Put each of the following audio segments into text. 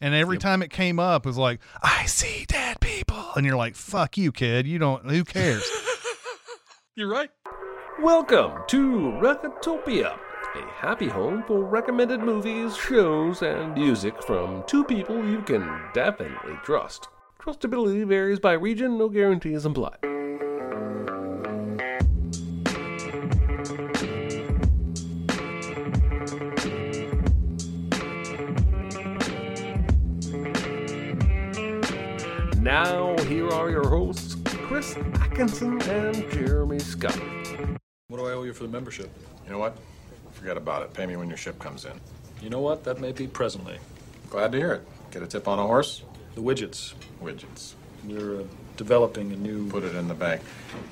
And every time it came up, it was like, I see dead people. And you're like, fuck you, kid. You don't, who cares? You're right. Welcome to Recotopia, a happy home for recommended movies, shows, and music from two people you can definitely trust. Trustability varies by region, no guarantees implied. Now, here are your hosts, Chris Atkinson and Jeremy Scott. What do I owe you for the membership? You know what? Forget about it. Pay me when your ship comes in. You know what? That may be presently. Glad to hear it. Get a tip on a horse? The widgets. Widgets. We're uh, developing a new. Put it in the bank.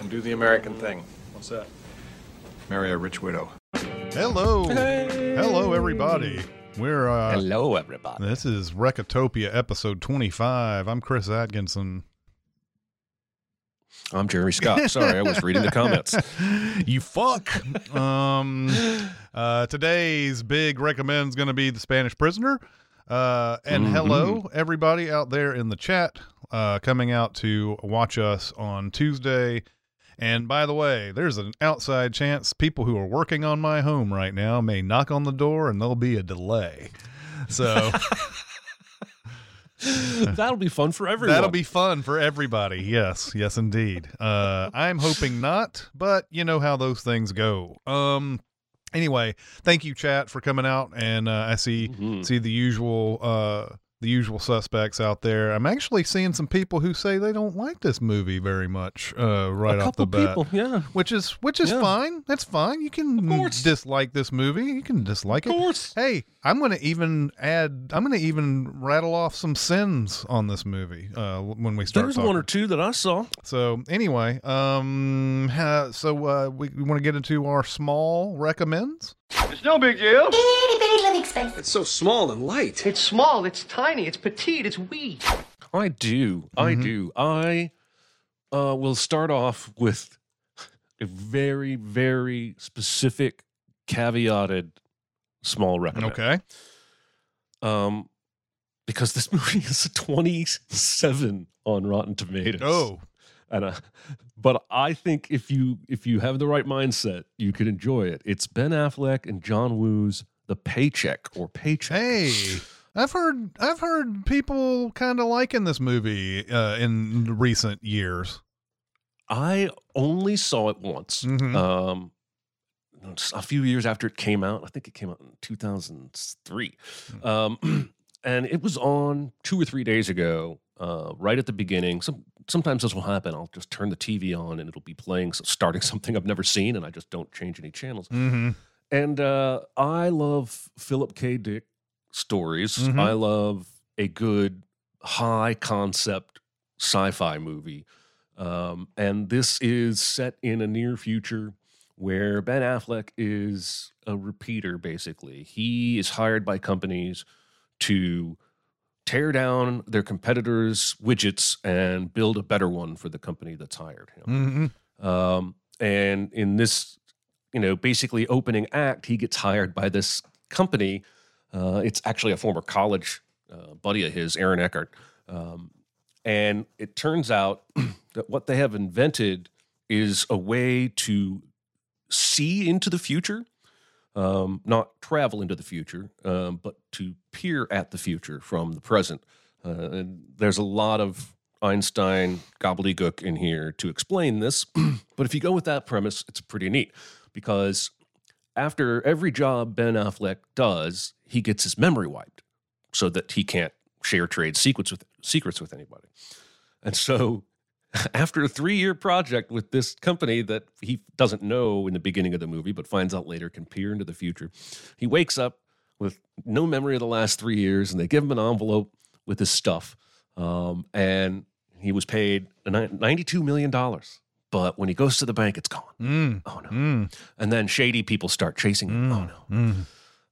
And do the American thing. What's that? Marry a rich widow. Hello. Hey. Hello, everybody. We're, uh, Hello, everybody. this is Recotopia episode 25. I'm Chris Atkinson. I'm Jeremy Scott. Sorry, I was reading the comments. you fuck. um, uh, today's big recommend is going to be The Spanish Prisoner. Uh, and Mhm. hello, everybody out there in the chat uh, coming out to watch us on Tuesday. And by the way, there's an outside chance people who are working on my home right now may knock on the door and there'll be a delay. So That'll be fun for everyone. that'll be fun for everybody. Yes, yes, indeed. Uh, I'm hoping not, but you know how those things go. Um, anyway, thank you, chat, for coming out, and uh, I see Mhm. see the usual uh the usual suspects out there. I'm actually seeing some people who say they don't like this movie very much uh, right a off couple the bat. people. Yeah, Which is which is Yeah. fine. That's fine. You can dislike this movie. You can dislike of it. course. Hey, I'm going to even add. I'm going to even rattle off some sins on this movie uh, when we start. There's talking. one or two that I saw. So anyway, um, ha- so uh, we, we want to get into our small recommends. Itty bitty living space. It's so small and light. It's small, it's tiny, it's petite, it's wee. I do. I do. I uh, will start off with a very, very specific, caveated small recommend. Okay. Um, because this movie is a 27 on Rotten Tomatoes. Oh, and uh, but I think if you if you have the right mindset, you can enjoy it. It's Ben Affleck and John Woo's The Paycheck or Paycheck. hey. I've heard I've heard people kind of liking this movie uh, in recent years. I only saw it once. Mhm. Um, a few years after it came out. I think it came out in 2003. Hmm. Um, and it was on two or three days ago, uh, right at the beginning. Some sometimes this will happen. I'll just turn the TV on and it'll be playing, starting something I've never seen, and I just don't change any channels. Mm-hmm. And uh, I love Philip K. Dick stories. Mhm. I love a good high concept sci-fi movie. Um, and this is set in a near future where Ben Affleck is a repeater, basically. He is hired by companies to tear down their competitors' widgets and build a better one for the company that's hired him. Mm-hmm. Um, and in this, you know, basically opening act, he gets hired by this company. Uh, it's actually a former college uh, buddy of his, Aaron Eckhart. Um, and it turns out that what they have invented is a way to see into the future, um, not travel into the future, um, but to peer at the future from the present. Uh, and there's a lot of Einstein gobbledygook in here to explain this. but if you go with that premise, it's pretty neat because after every job Ben Affleck does, he gets his memory wiped so that he can't share trade secrets with secrets with anybody. And so after a three year project with this company that he doesn't know in the beginning of the movie, but finds out later can peer into the future, he wakes up with no memory of the last three years, and they give him an envelope with his stuff. Um, and he was paid $92 million. But when he goes to the bank, it's gone. Mm. Oh no. Mm. And then shady people start chasing him. Oh no. Mm.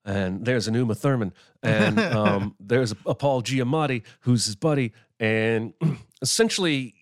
And there's an Uma Thurman. And um, there's a, a Paul Giamatti who's his buddy. And essentially,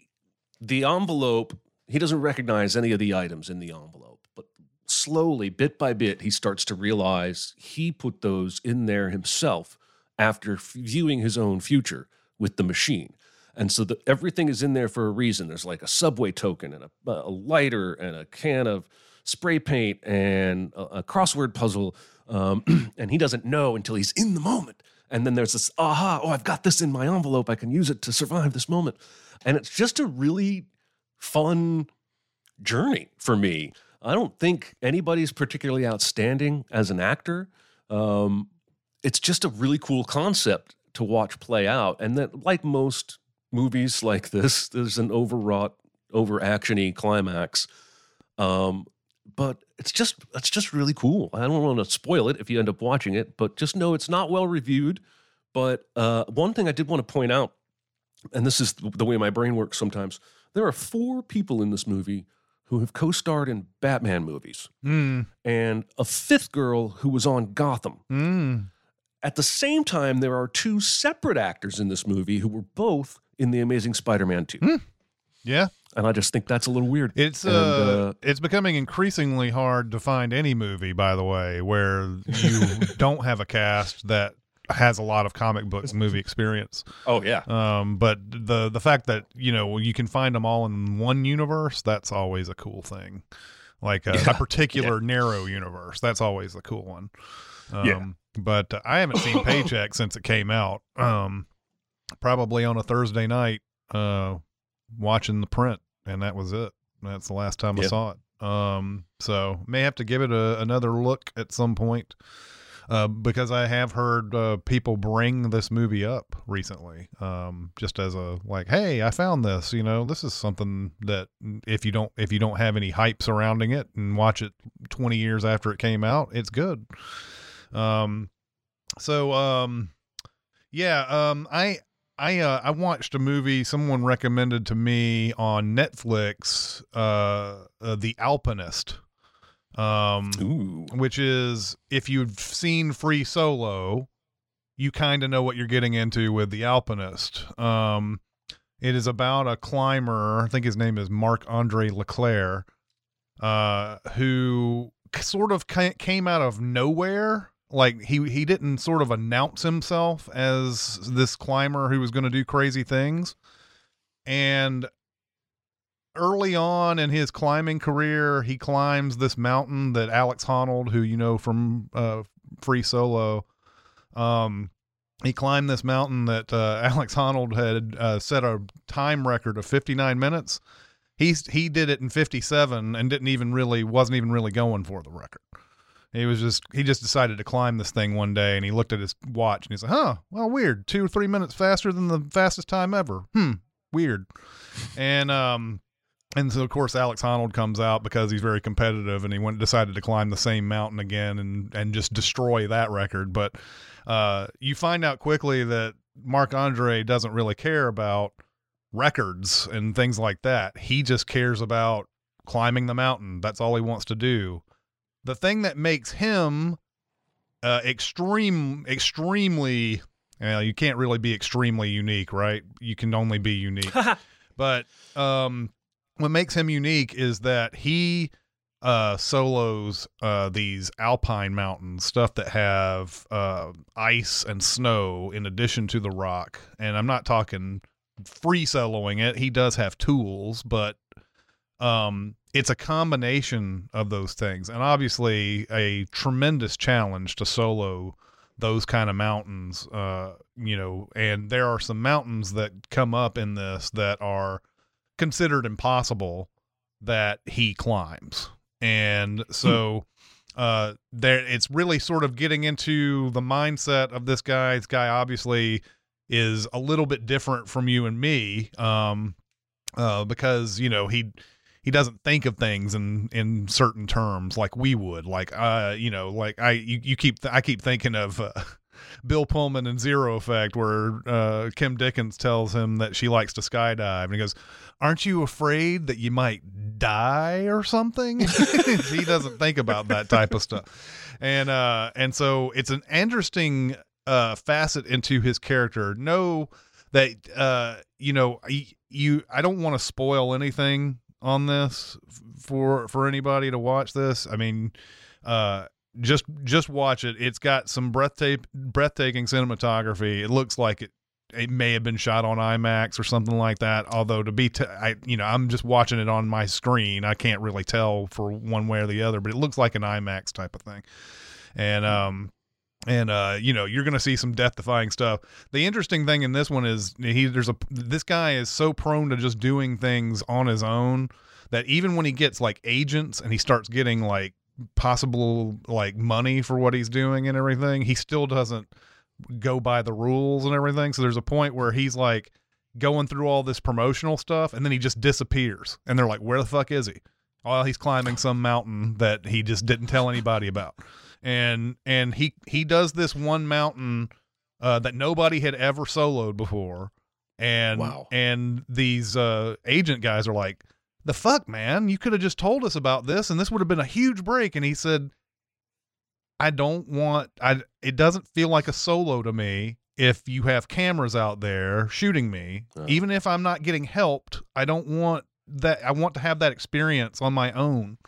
the envelope, he doesn't recognize any of the items in the envelope. But slowly, bit by bit, he starts to realize he put those in there himself after viewing his own future with the machine. And so the, everything is in there for a reason. There's like a subway token and a, a lighter and a can of spray paint and a, a crossword puzzle. Um, and he doesn't know until he's in the moment. And then there's this aha, oh, I've got this in my envelope. I can use it to survive this moment. And it's just a really fun journey for me. I don't think anybody's particularly outstanding as an actor. Um, it's just a really cool concept to watch play out. And that, like most movies like this, there's an overwrought, over actiony climax. Um, but it's just it's just really cool. I don't want to spoil it if you end up watching it, but just know it's not well reviewed. But uh, one thing I did want to point out, and this is the way my brain works sometimes, there are four people in this movie who have co-starred in Batman movies, Mm, and a fifth girl who was on Gotham. mm. At the same time, there are two separate actors in this movie who were both in The Amazing Spider-Man 2. Yeah, And I just think that's a little weird. it's And, uh, uh, it's becoming increasingly hard to find any movie, by the way, where you don't have a cast that has a lot of comic book movie experience. Oh yeah. Um, but the the fact that you know you can find them all in one universe, that's always a cool thing. Like a, a Yeah, particular narrow universe, that's always a cool one. Um, Yeah. But uh, I haven't seen Paycheck since it came out. Um, probably on a Thursday night, uh, watching the print, and that was it. That's the last time I saw it. Um, so may have to give it a, another look at some point. Uh, because I have heard uh, people bring this movie up recently, um, just as a like, hey, I found this. You know, this is something that if you don't if you don't have any hype surrounding it and watch it twenty years after it came out, it's good. Um, so um, yeah, um, I I uh, I watched a movie someone recommended to me on Netflix, uh, uh The Alpinist. Um, Ooh. which is if you've seen Free Solo, you kind of know what you're getting into with The Alpinist. Um, it is about a climber, I think his name is Marc Andre Leclerc, uh, who sort of came out of nowhere. Like he he didn't sort of announce himself as this climber who was going to do crazy things, and early on in his climbing career, he climbs this mountain that Alex Honnold, who you know from uh, Free Solo, um, he climbed this mountain that uh, Alex Honnold had uh, set a time record of 59 minutes. He's he did it in 57 and didn't even really wasn't even really going for the record. He was just he just decided to climb this thing one day and he looked at his watch and he's like, "Huh, well, weird. Two or three minutes faster than the fastest time ever. Hmm, weird." and um, and so of course Alex Honnold comes out because he's very competitive and he went decided to climb the same mountain again and and just destroy that record. But uh, you find out quickly that Marc Andre doesn't really care about records and things like that. He just cares about climbing the mountain. That's all he wants to do. The thing that makes him uh, extreme, extremely, well, you can't really be extremely unique, right? You can only be unique. but um, what makes him unique is that he uh, solos uh, these alpine mountains, stuff that have uh, ice and snow in addition to the rock. And I'm not talking free soloing it. He does have tools, but um, it's a combination of those things, and obviously a tremendous challenge to solo those kind of mountains. Uh, you know, and there are some mountains that come up in this that are considered impossible that he climbs, and so. Uh, there it's really sort of getting into the mindset of this guy. This guy obviously is a little bit different from you and me, um, uh, because you know he he doesn't think of things in in certain terms like we would. Like uh, you know, like I you, you keep th- I keep thinking of. Uh, Bill Pullman in Zero Effect, where uh, Kim Dickens tells him that she likes to skydive, and he goes, "Aren't you afraid that you might die or something?" he doesn't think about that type of stuff, and uh, and so it's an interesting uh, facet into his character. Know that uh, you know you I don't want to spoil anything on this for for anybody to watch this. I mean, uh, just just watch it. It's got some breathtaking breathtaking cinematography. It looks like it it may have been shot on IMAX or something like that. Although to be, t- I you know, I'm just watching it on my screen. I can't really tell for one way or the other, but it looks like an IMAX type of thing. And um, and uh, you know, you're gonna see some death defying stuff. The interesting thing in this one is he there's a this guy is so prone to just doing things on his own that even when he gets like agents and he starts getting like possible like money for what he's doing and everything, he still doesn't go by the rules and everything. So there's a point where he's like going through all this promotional stuff and then he just disappears. And they're like, where the fuck is he? Well, he's climbing some mountain that he just didn't tell anybody about. And and he he does this one mountain uh, that nobody had ever soloed before. And Wow. and these uh, agent guys are like, the fuck, man, you could have just told us about this and this would have been a huge break. And he said, I don't want I it doesn't feel like a solo to me if you have cameras out there shooting me. Even if I'm not getting helped, I don't want that I want to have that experience on my own.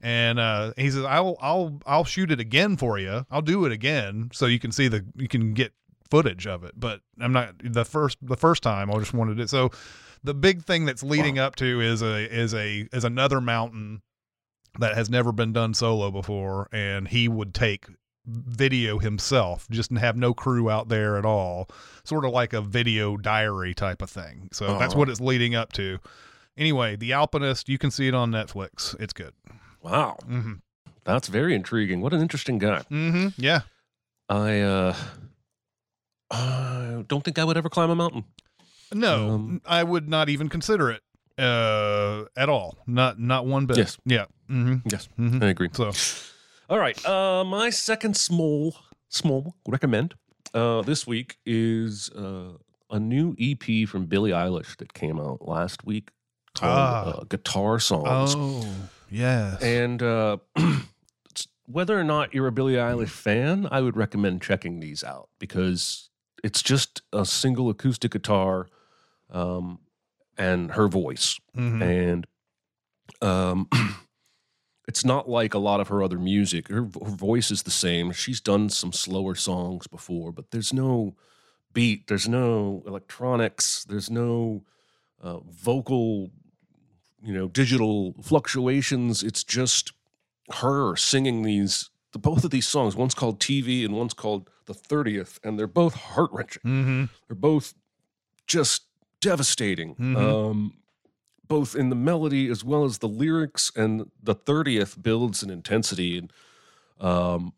And uh he says I'll I'll I'll shoot it again for you. I'll do it again so you can see the you can get footage of it. But I'm not the first the first time I just wanted it. So the big thing that's leading up to is a is a is another mountain that has never been done solo before and he would take video himself just and have no crew out there at all sort of like a video diary type of thing so that's Uh-huh. what it's leading up to anyway the alpinist you can see it on netflix it's good Wow. mm-hmm. That's very intriguing. What an interesting guy. Mm-hmm. yeah I uh, uh don't think I would ever climb a mountain. No Um, i would not even consider it uh at all not not one bit Yes. yeah mm-hmm. Yes, Mhm. I agree. so All right. Uh, my second small small recommend uh, this week is uh, a new EP from Billie Eilish that came out last week called Ah. uh, Guitar Songs. oh yes And uh, whether or not you're a Billie Eilish fan, I would recommend checking these out because it's just a single acoustic guitar um, and her voice. Mhm. And um, it's not like a lot of her other music. Her, her voice is the same. She's done some slower songs before, but there's no beat, there's no electronics, there's no uh, vocal, you know, digital fluctuations. It's just her singing these. The, both of these songs, one's called TV and one's called The 30th, and they're both heart wrenching. Mhm. They're both just devastating, Mhm. um, both in the melody as well as the lyrics. And the thirtieth builds in intensity, and um,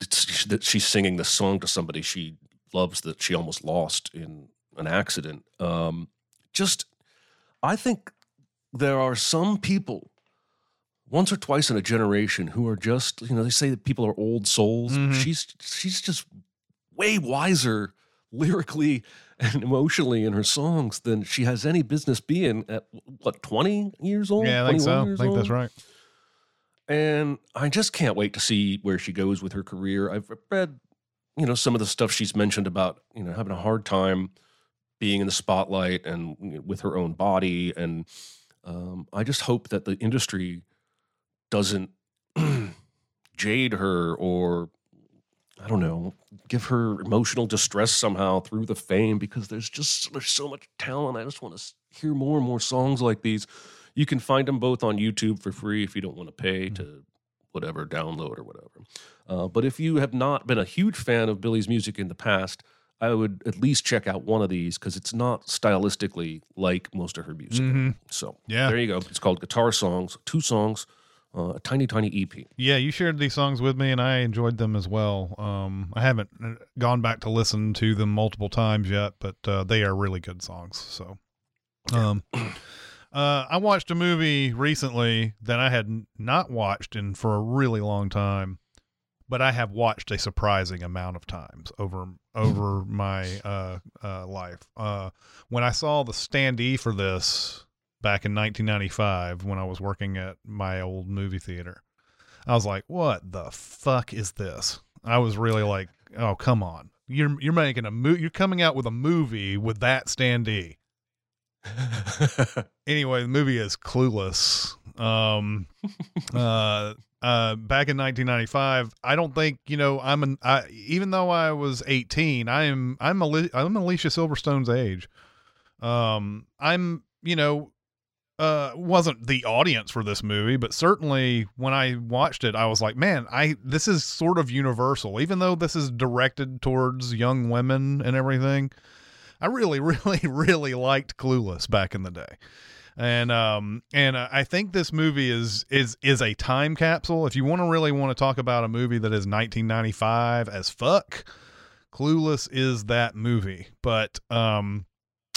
it's that she's singing this song to somebody she loves that she almost lost in an accident. Um, just, I think there are some people. Once or twice in a generation, who are just you know they say that people are old souls. Mhm. She's she's just way wiser lyrically and emotionally in her songs than she has any business being at what 20 years old? Yeah i think so. I think that's right. And i just can't wait to see where she goes with her career. I've read you know some of the stuff she's mentioned about you know having a hard time being in the spotlight and you know, with her own body. And um, i just hope that the industry doesn't jade her or I don't know, give her emotional distress somehow through the fame because there's just there's so much talent. I just want to hear more and more songs like these. You can find them both on YouTube for free if you don't want to pay to whatever download or whatever. Uh, but if you have not been a huge fan of Billie's music in the past, I would at least check out one of these because it's not stylistically like most of her music. Mhm. So Yeah. there you go. It's called Guitar Songs, two songs, uh, a tiny tiny EP. Yeah, you shared these songs with me, and I enjoyed them as well. Um, I haven't uh, gone back to listen to them multiple times yet, but uh, they are really good songs. So, um, uh, I watched a movie recently that I had not watched in for a really long time, but I have watched a surprising amount of times over over my uh, uh, life. Uh, when I saw the standee for this back in 1995 when I was working at my old movie theater. I was like, "What the fuck is this?" I was really like, "Oh, come on. You're you're making a mo- you're coming out with a movie with that standee." Anyway, the movie is Clueless. Um uh uh, back in 1995, I don't think you know I'm an I, even though I was 18, I am I'm Ali- I'm Alicia Silverstone's age. Um, I'm you know uh wasn't the audience for this movie but certainly when i watched it i was like man i this is sort of universal. Even though this is directed towards young women and everything i really really really liked clueless back in the day. And um and uh, i think this movie is is is a time capsule. If you want to really want to talk about a movie that is 1995 as fuck clueless is that movie. But um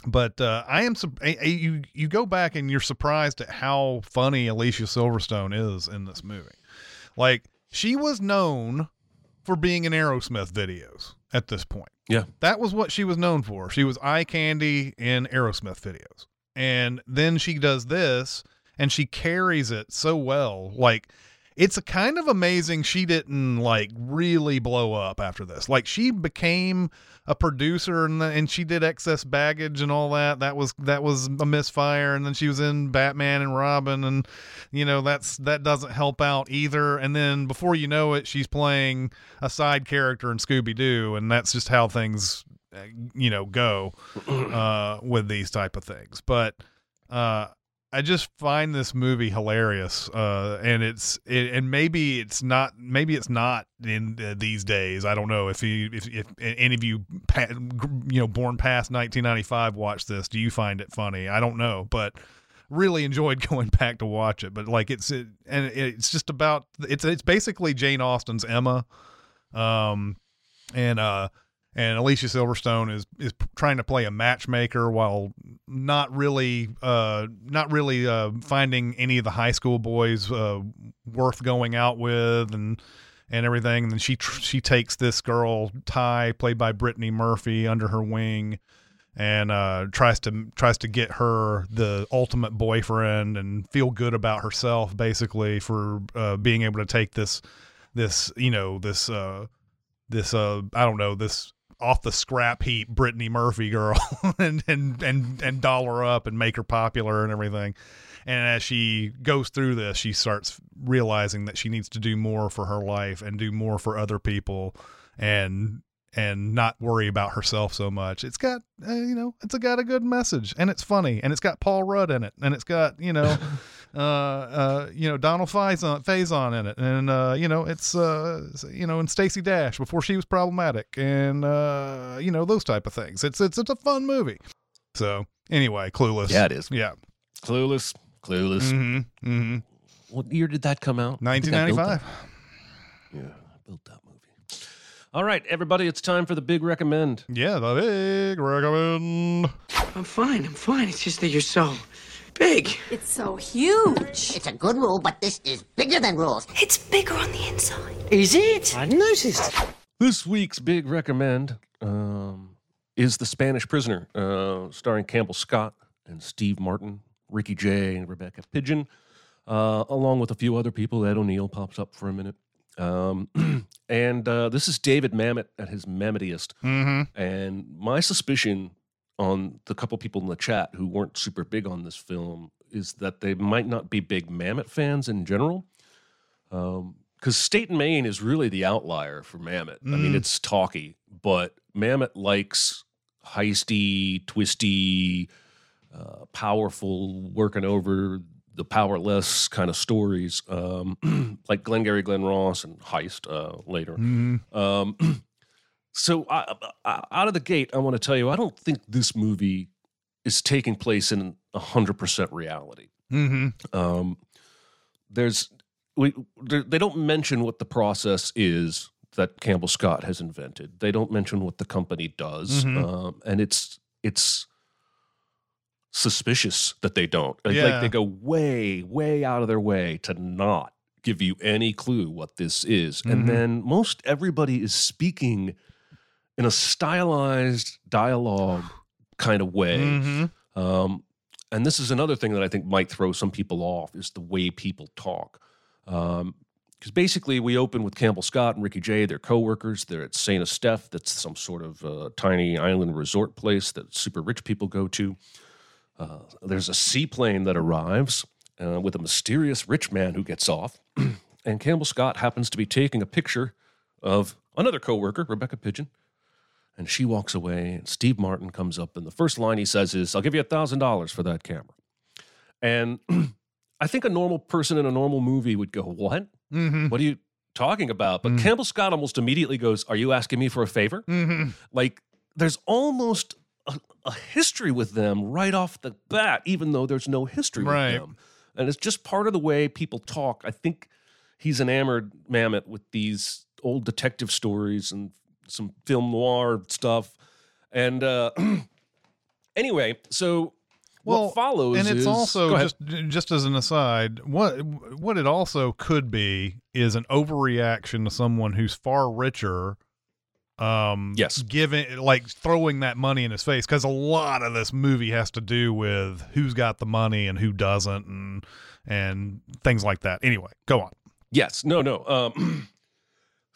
but uh, I am sup- I- I- you you go back and you're surprised at how funny Alicia Silverstone is in this movie. Like she was known for being in Aerosmith videos at this point. Yeah. That was what she was known for. She was eye candy in Aerosmith videos. And then she does this and she carries it so well. Like it's a kind of amazing she didn't like really blow up after this. Like she became a producer and and she did excess baggage and all that. That was that was a misfire. And then she was in Batman and Robin, and you know that's that doesn't help out either. And then before you know it, she's playing a side character in Scooby Doo, and that's just how things uh, you know go uh, with these type of things. But uh, I just find this movie hilarious, uh, and it's it, and maybe it's not maybe it's not in uh, these days. I don't know if you if, if any of you you know born past 1995 watch this. Do you find it funny? I don't know, but really enjoyed going back to watch it. But like it's it, and it's just about it's it's basically Jane Austen's Emma, um, and uh and Alicia Silverstone is is trying to play a matchmaker while not really uh not really uh finding any of the high school boys uh worth going out with and and everything. And then she she takes this girl Tai played by Brittany Murphy under her wing and uh tries to tries to get her the ultimate boyfriend and feel good about herself basically for uh being able to take this this you know this uh this uh I don't know this off the scrap heap Brittany Murphy girl and and and and doll her up and make her popular and everything. And as she goes through this, she starts realizing that she needs to do more for her life and do more for other people and and not worry about herself so much. It's got uh, you know, it's got a good message and it's funny and it's got Paul Rudd in it and it's got, you know, uh uh you know, Donald Faison Faison in it and uh you know, it's uh you know, and Stacey Dash before she was problematic and uh you know, those type of things. It's it's it's a fun movie. So, anyway, Clueless. Yeah, it is. Yeah. Clueless. Clueless. Mm Mhm. Mm Mhm. What year did that come out? I I 1995. Yeah, I built that movie. All right, everybody, it's time for the big recommend. Yeah, the big recommend. I'm fine, I'm fine. It's just that you're so big. It's so huge. It's a good rule, but this is bigger than rules. It's bigger on the inside. Is it? I noticed. This week's big recommend um, is The Spanish Prisoner, uh, starring Campbell Scott and Steve Martin, Ricky Jay, and Rebecca Pidgeon, uh, along with a few other people. Ed O'Neill pops up for a minute. Um, and uh, this is David Mamet at his Mametiest. Mm-hmm. And my suspicion on the couple people in the chat who weren't super big on this film is that they might not be big Mamet fans in general. Because State and Main is really the outlier for Mamet. I mean, Mm. it's talky, but Mamet likes heisty, twisty, uh, powerful, working over the powerless kind of stories, um, like Glengarry Glen Ross and Heist uh, later. Mm-hmm. Um, so I, I, out of the gate, I want to tell you, I don't think this movie is taking place in hundred percent reality. Mm-hmm. Um, there's we they don't mention what the process is that Campbell Scott has invented. They don't mention what the company does, Mhm. um, and it's it's suspicious that they don't. Like, Yeah. like they go way way out of their way to not give you any clue what this is, Mhm. and then most everybody is speaking in a stylized dialogue kind of way. Mm-hmm. Um, and this is another thing that I think might throw some people off is the way people talk. Because basically, we open with Campbell Scott and Ricky Jay. They're coworkers. They're at Saint Estephe. That's some sort of uh, tiny island resort place that super rich people go to. Uh, there's a seaplane that arrives uh, with a mysterious rich man who gets off. and Campbell Scott happens to be taking a picture of another coworker, Rebecca Pidgeon. And she walks away, and Steve Martin comes up, and the first line he says is, I'll give you a $1,000 for that camera. And I think a normal person in a normal movie would go, What? Mm-hmm. What are you talking about? But Mm. Campbell Scott almost immediately goes, Are you asking me for a favor? Mm-hmm. Like, there's almost a, a history with them right off the bat, even though there's no history Right. with them. And it's just part of the way people talk. I think he's enamored Mamet with these old detective stories and some film noir stuff. And uh, anyway, so Well, what follows and it's is- also just just as an aside, what what it also could be is an overreaction to someone who's far richer. Um, Yes. giving like throwing that money in his face because a lot of this movie has to do with who's got the money and who doesn't, and and things like that. Anyway, go on. Yes. No, no. Um,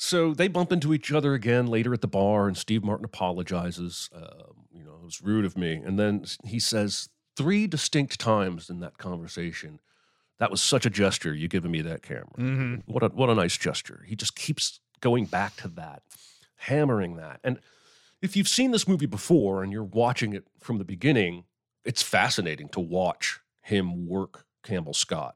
so they bump into each other again later at the bar, and Steve Martin apologizes. Um, you know, it was rude of me. And then he says three distinct times in that conversation, that was such a gesture, you giving me that camera. Mm-hmm. What a, what a nice gesture. He just keeps going back to that, hammering that. And if you've seen this movie before and you're watching it from the beginning, it's fascinating to watch him work Campbell Scott.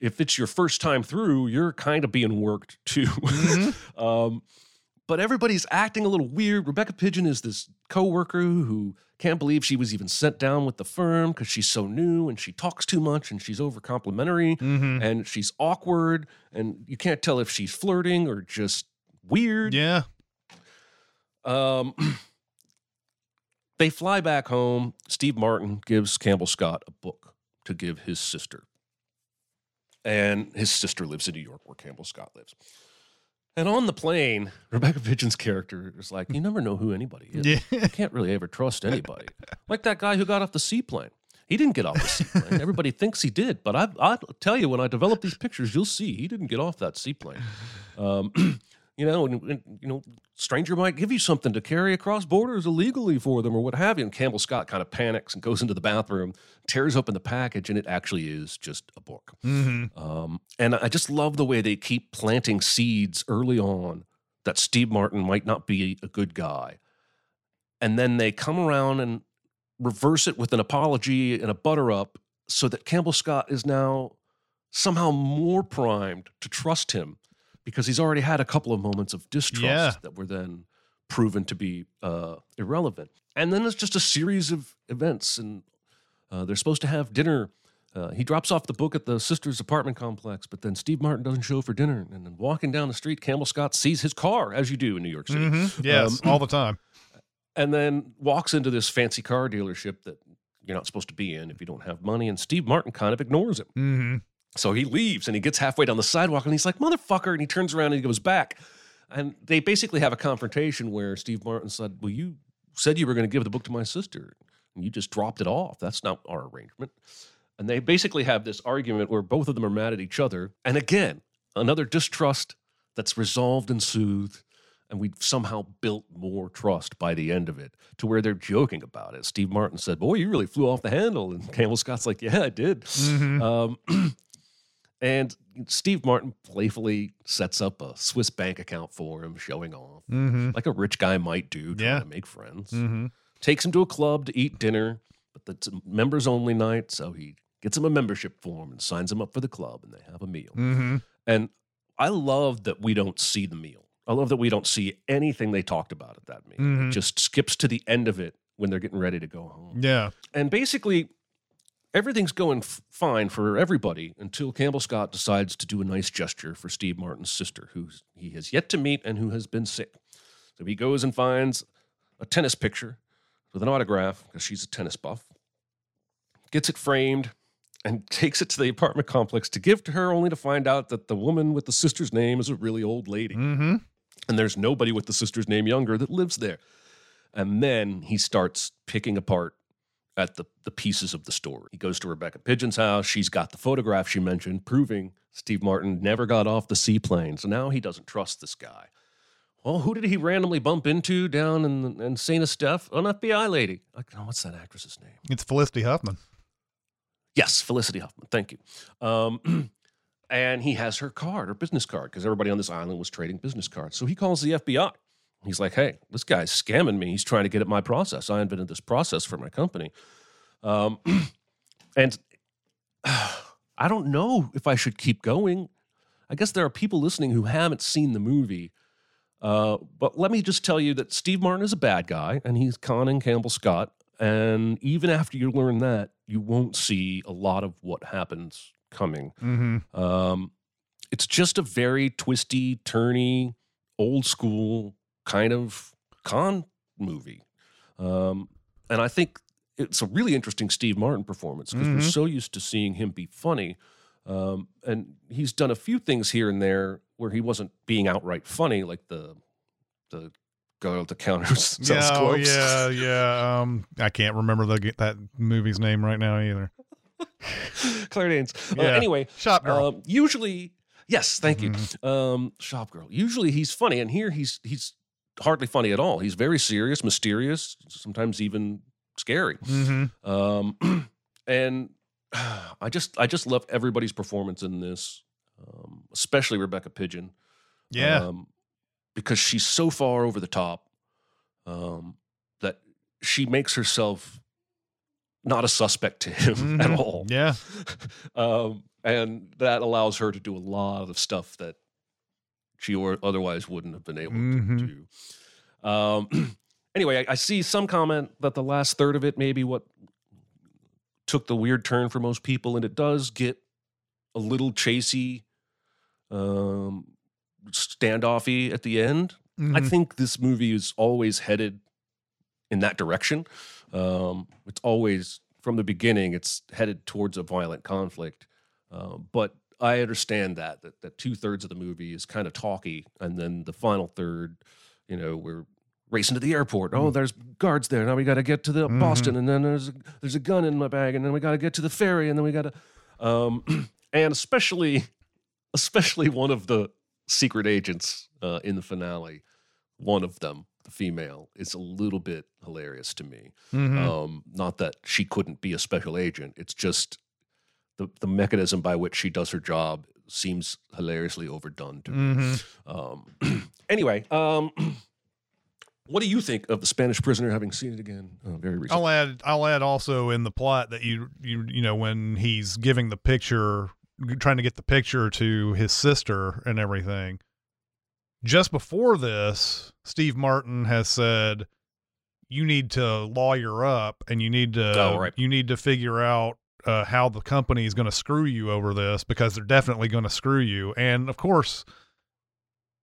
If it's your first time through, you're kind of being worked too. um, but everybody's acting a little weird. Rebecca Pidgeon is this coworker who can't believe she was even sent down with the firm because she's so new and she talks too much and she's over complimentary Mm-hmm. and she's awkward and you can't tell if she's flirting or just weird. Yeah. Um, they fly back home. Steve Martin gives Campbell Scott a book to give his sister. And his sister lives in New York, where Campbell Scott lives. And on the plane, Rebecca Pidgeon's character is like, You never know who anybody is. Yeah. You can't really ever trust anybody. Like that guy who got off the seaplane. He didn't get off the seaplane. Everybody thinks he did, but I, I'll tell you, when I develop these pictures, you'll see he didn't get off that seaplane. Um, you know, and, and, you know, stranger might give you something to carry across borders illegally for them or what have you. And Campbell Scott kind of panics and goes into the bathroom, tears open the package, and it actually is just a book. Mm-hmm. Um, and I just love the way they keep planting seeds early on that Steve Martin might not be a good guy. And then they come around and reverse it with an apology and a butter up so that Campbell Scott is now somehow more primed to trust him because he's already had a couple of moments of distrust Yeah. that were then proven to be uh, irrelevant. And then it's just a series of events, and uh, they're supposed to have dinner. Uh, he drops off the book at the sister's apartment complex, but then Steve Martin doesn't show for dinner. And then walking down the street, Campbell Scott sees his car, as you do in New York City Mm-hmm. Yes, Um, all the time. and then walks into this fancy car dealership that you're not supposed to be in if you don't have money. And Steve Martin kind of ignores him. Mm-hmm. So he leaves and he gets halfway down the sidewalk and he's like, motherfucker. And he turns around and he goes back. And they basically have a confrontation where Steve Martin said, Well, you said you were going to give the book to my sister and you just dropped it off. That's not our arrangement. And they basically have this argument where both of them are mad at each other. And again, another distrust that's resolved and soothed. And we've somehow built more trust by the end of it to where they're joking about it. Steve Martin said, Boy, you really flew off the handle. And Campbell Scott's like, Yeah, I did. Mm-hmm. Um, and Steve Martin playfully sets up a Swiss bank account for him, showing off, Mm-hmm. like a rich guy might do, trying Yeah. to make friends. Mm-hmm. Takes him to a club to eat dinner, but it's a members only night, so he gets him a membership form and signs him up for the club, and they have a meal. Mm-hmm. And I love that we don't see the meal. I love that we don't see anything they talked about at that meal. It just skips to the end of it when they're getting ready to go home. Yeah. And basically, everything's going f- fine for everybody until Campbell Scott decides to do a nice gesture for Steve Martin's sister, who he has yet to meet and who has been sick. So he goes and finds a tennis picture with an autograph because she's a tennis buff, gets it framed, and takes it to the apartment complex to give to her, only to find out that the woman with the sister's name is a really old lady Mm-hmm. and there's nobody with the sister's name younger that lives there. And then he starts picking apart at the, the pieces of the story. He goes to Rebecca Pidgeon's house. She's got the photograph she mentioned, proving Steve Martin never got off the seaplane. So now he doesn't trust this guy. Well, who did he randomly bump into down in, in St. Esteph? An FBI lady. Like, oh, what's that actress's name? It's Felicity Huffman. Yes, Felicity Huffman. Thank you. Um, and he has her card, her business card, because everybody on this island was trading business cards. So he calls the FBI. He's like, "Hey, this guy's scamming me. He's trying to get at my process. I invented this process for my company." Um, and I don't know if I should keep going. I guess there are people listening who haven't seen the movie. Uh, but let me just tell you that Steve Martin is a bad guy, and he's conning Campbell Scott. And even after you learn that, you won't see a lot of what happens coming. Mm-hmm. Um, it's just a very twisty, turny, old school kind of con movie. Um, and I think it's a really interesting Steve Martin performance because we're Mhm. so used to seeing him be funny. Um, and he's done a few things here and there where he wasn't being outright funny, like the the girl at the counter sells Yeah, oh, yeah, yeah. Um, I can't remember the that movie's name right now either. Claire Danes. Uh, Yeah. anyway, Shop Girl. Um, usually, yes, thank Mm-hmm. you, um, Shop Girl. Usually he's funny, and here he's he's hardly funny at all. He's very serious, mysterious, sometimes even scary. mm-hmm. Um, and I just I just love everybody's performance in this, um, especially Rebecca Pidgeon. Yeah. um, because she's so far over the top um, that she makes herself not a suspect to him at Mhm. all. Yeah. um, and that allows her to do a lot of stuff that she or otherwise wouldn't have been able Mhm. to do. Um, anyway, I, I see some comment that the last third of it maybe what took the weird turn for most people, and it does get a little chasey, um, standoffy at the end. I Mhm. think this movie is always headed in that direction. Um, it's always from the beginning. It's headed towards a violent conflict. Um, but I understand that that, that two thirds of the movie is kind of talky, and then the final third, you know, we're racing to the airport. Oh, there's guards there. Now we got to get to the Mhm. Boston, and then there's a, there's a gun in my bag, and then we got to get to the ferry, and then we got to, um, and especially, especially one of the secret agents uh, in the finale, one of them, the female, is a little bit hilarious to me. Mhm. Um, not that she couldn't be a special agent. It's just the the mechanism by which she does her job seems hilariously overdone to me. Mhm. Um, anyway, um, what do you think of the Spanish prisoner? Having seen it again uh, very recently. I'll add. I'll add also in the plot that you you you know when he's giving the picture, trying to get the picture to his sister and everything. Just before this, Steve Martin has said, "You need to lawyer up, and you need to Oh, right. you need to figure out uh, how the company is going to screw you over this because they're definitely going to screw you." And of course,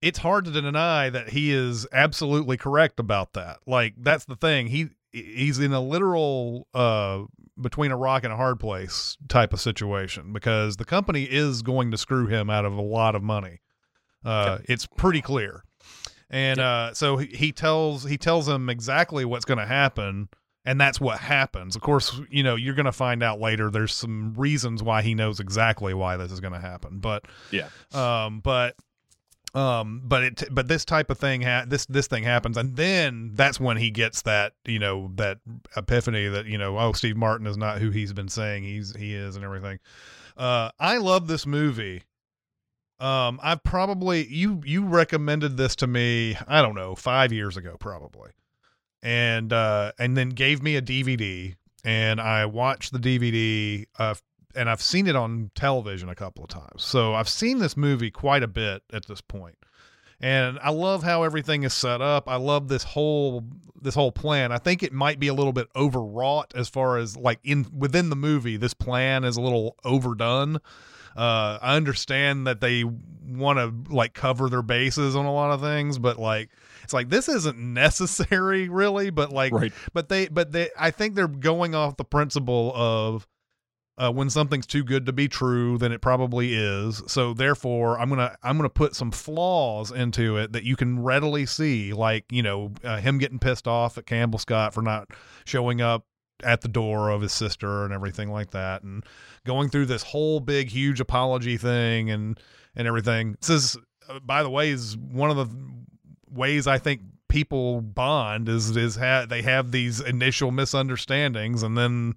it's hard to deny that he is absolutely correct about that. Like that's the thing. He he's in a literal uh between a rock and a hard place type of situation because the company is going to screw him out of a lot of money. Uh it's pretty clear. And uh so he, he tells he tells him exactly what's going to happen and that's what happens. Of course, you know, you're going to find out later there's some reasons why he knows exactly why this is going to happen. But yeah, um but um but it but this type of thing ha- this this thing happens. And then that's when he gets that you know that epiphany that you know oh steve martin is not who he's been saying he's he is and everything. Uh i love this movie. Um i've probably you you recommended this to me i don't know five years ago probably and uh and then gave me a dvd and i watched the dvd uh and I've seen it on television a couple of times. So I've seen this movie quite a bit at this point. And I love how everything is set up. I love this whole this whole plan. I think it might be a little bit overwrought as far as like in within the movie this plan is a little overdone. Uh I understand that they want to like cover their bases on a lot of things, but like it's like this isn't necessary really, but like Right. but they but they I think they're going off the principle of uh, when something's too good to be true, then it probably is. So therefore, I'm gonna I'm gonna put some flaws into it that you can readily see, like you know uh, him getting pissed off at Campbell Scott for not showing up at the door of his sister and everything like that, and going through this whole big huge apology thing and and everything. This is, uh, by the way, is one of the ways I think people bond is is ha- they have these initial misunderstandings and then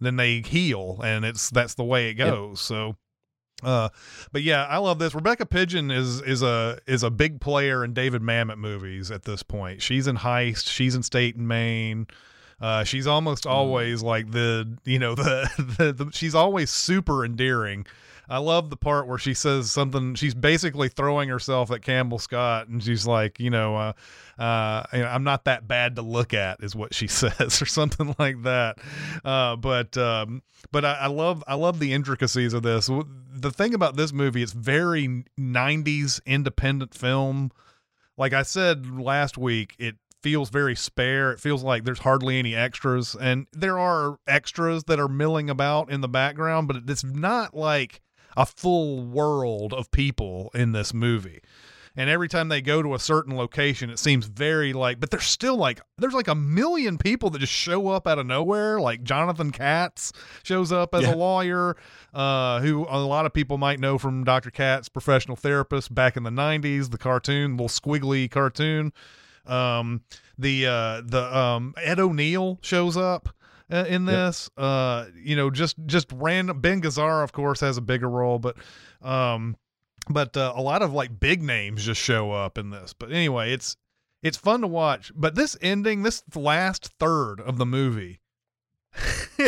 then they heal and it's that's the way it goes so Uh, but yeah, I love this. Rebecca Pidgeon is is a is a big player in David Mamet movies at this point. She's in Heist. She's in State and Main. Uh, she's almost always like the you know the, the, the she's always super endearing. I love the part where she says something. She's basically throwing herself at Campbell Scott, and she's like, you know, uh, uh, you know, I'm not that bad to look at, is what she says, or something like that. Uh, but um, but I, I love I love the intricacies of this. The thing about this movie, it's very '90s independent film. Like I said last week, it feels very spare. It feels like there's hardly any extras, and there are extras that are milling about in the background, but it's not like a full world of people in this movie. And every time they go to a certain location, it seems very like, but there's still like, there's like a million people that just show up out of nowhere. Like Jonathan Katz shows up as Yeah. a lawyer, uh, who a lot of people might know from Dr. Katz, professional therapist back in the 90s, the cartoon, little squiggly cartoon. Um, the, uh, the, um, Ed O'Neill shows up uh, in this. Uh, you know, just just random. Ben Gazzara, of course, has a bigger role, but um, but uh, a lot of like big names just show up in this. But anyway, it's it's fun to watch. But this ending, this last third of the movie.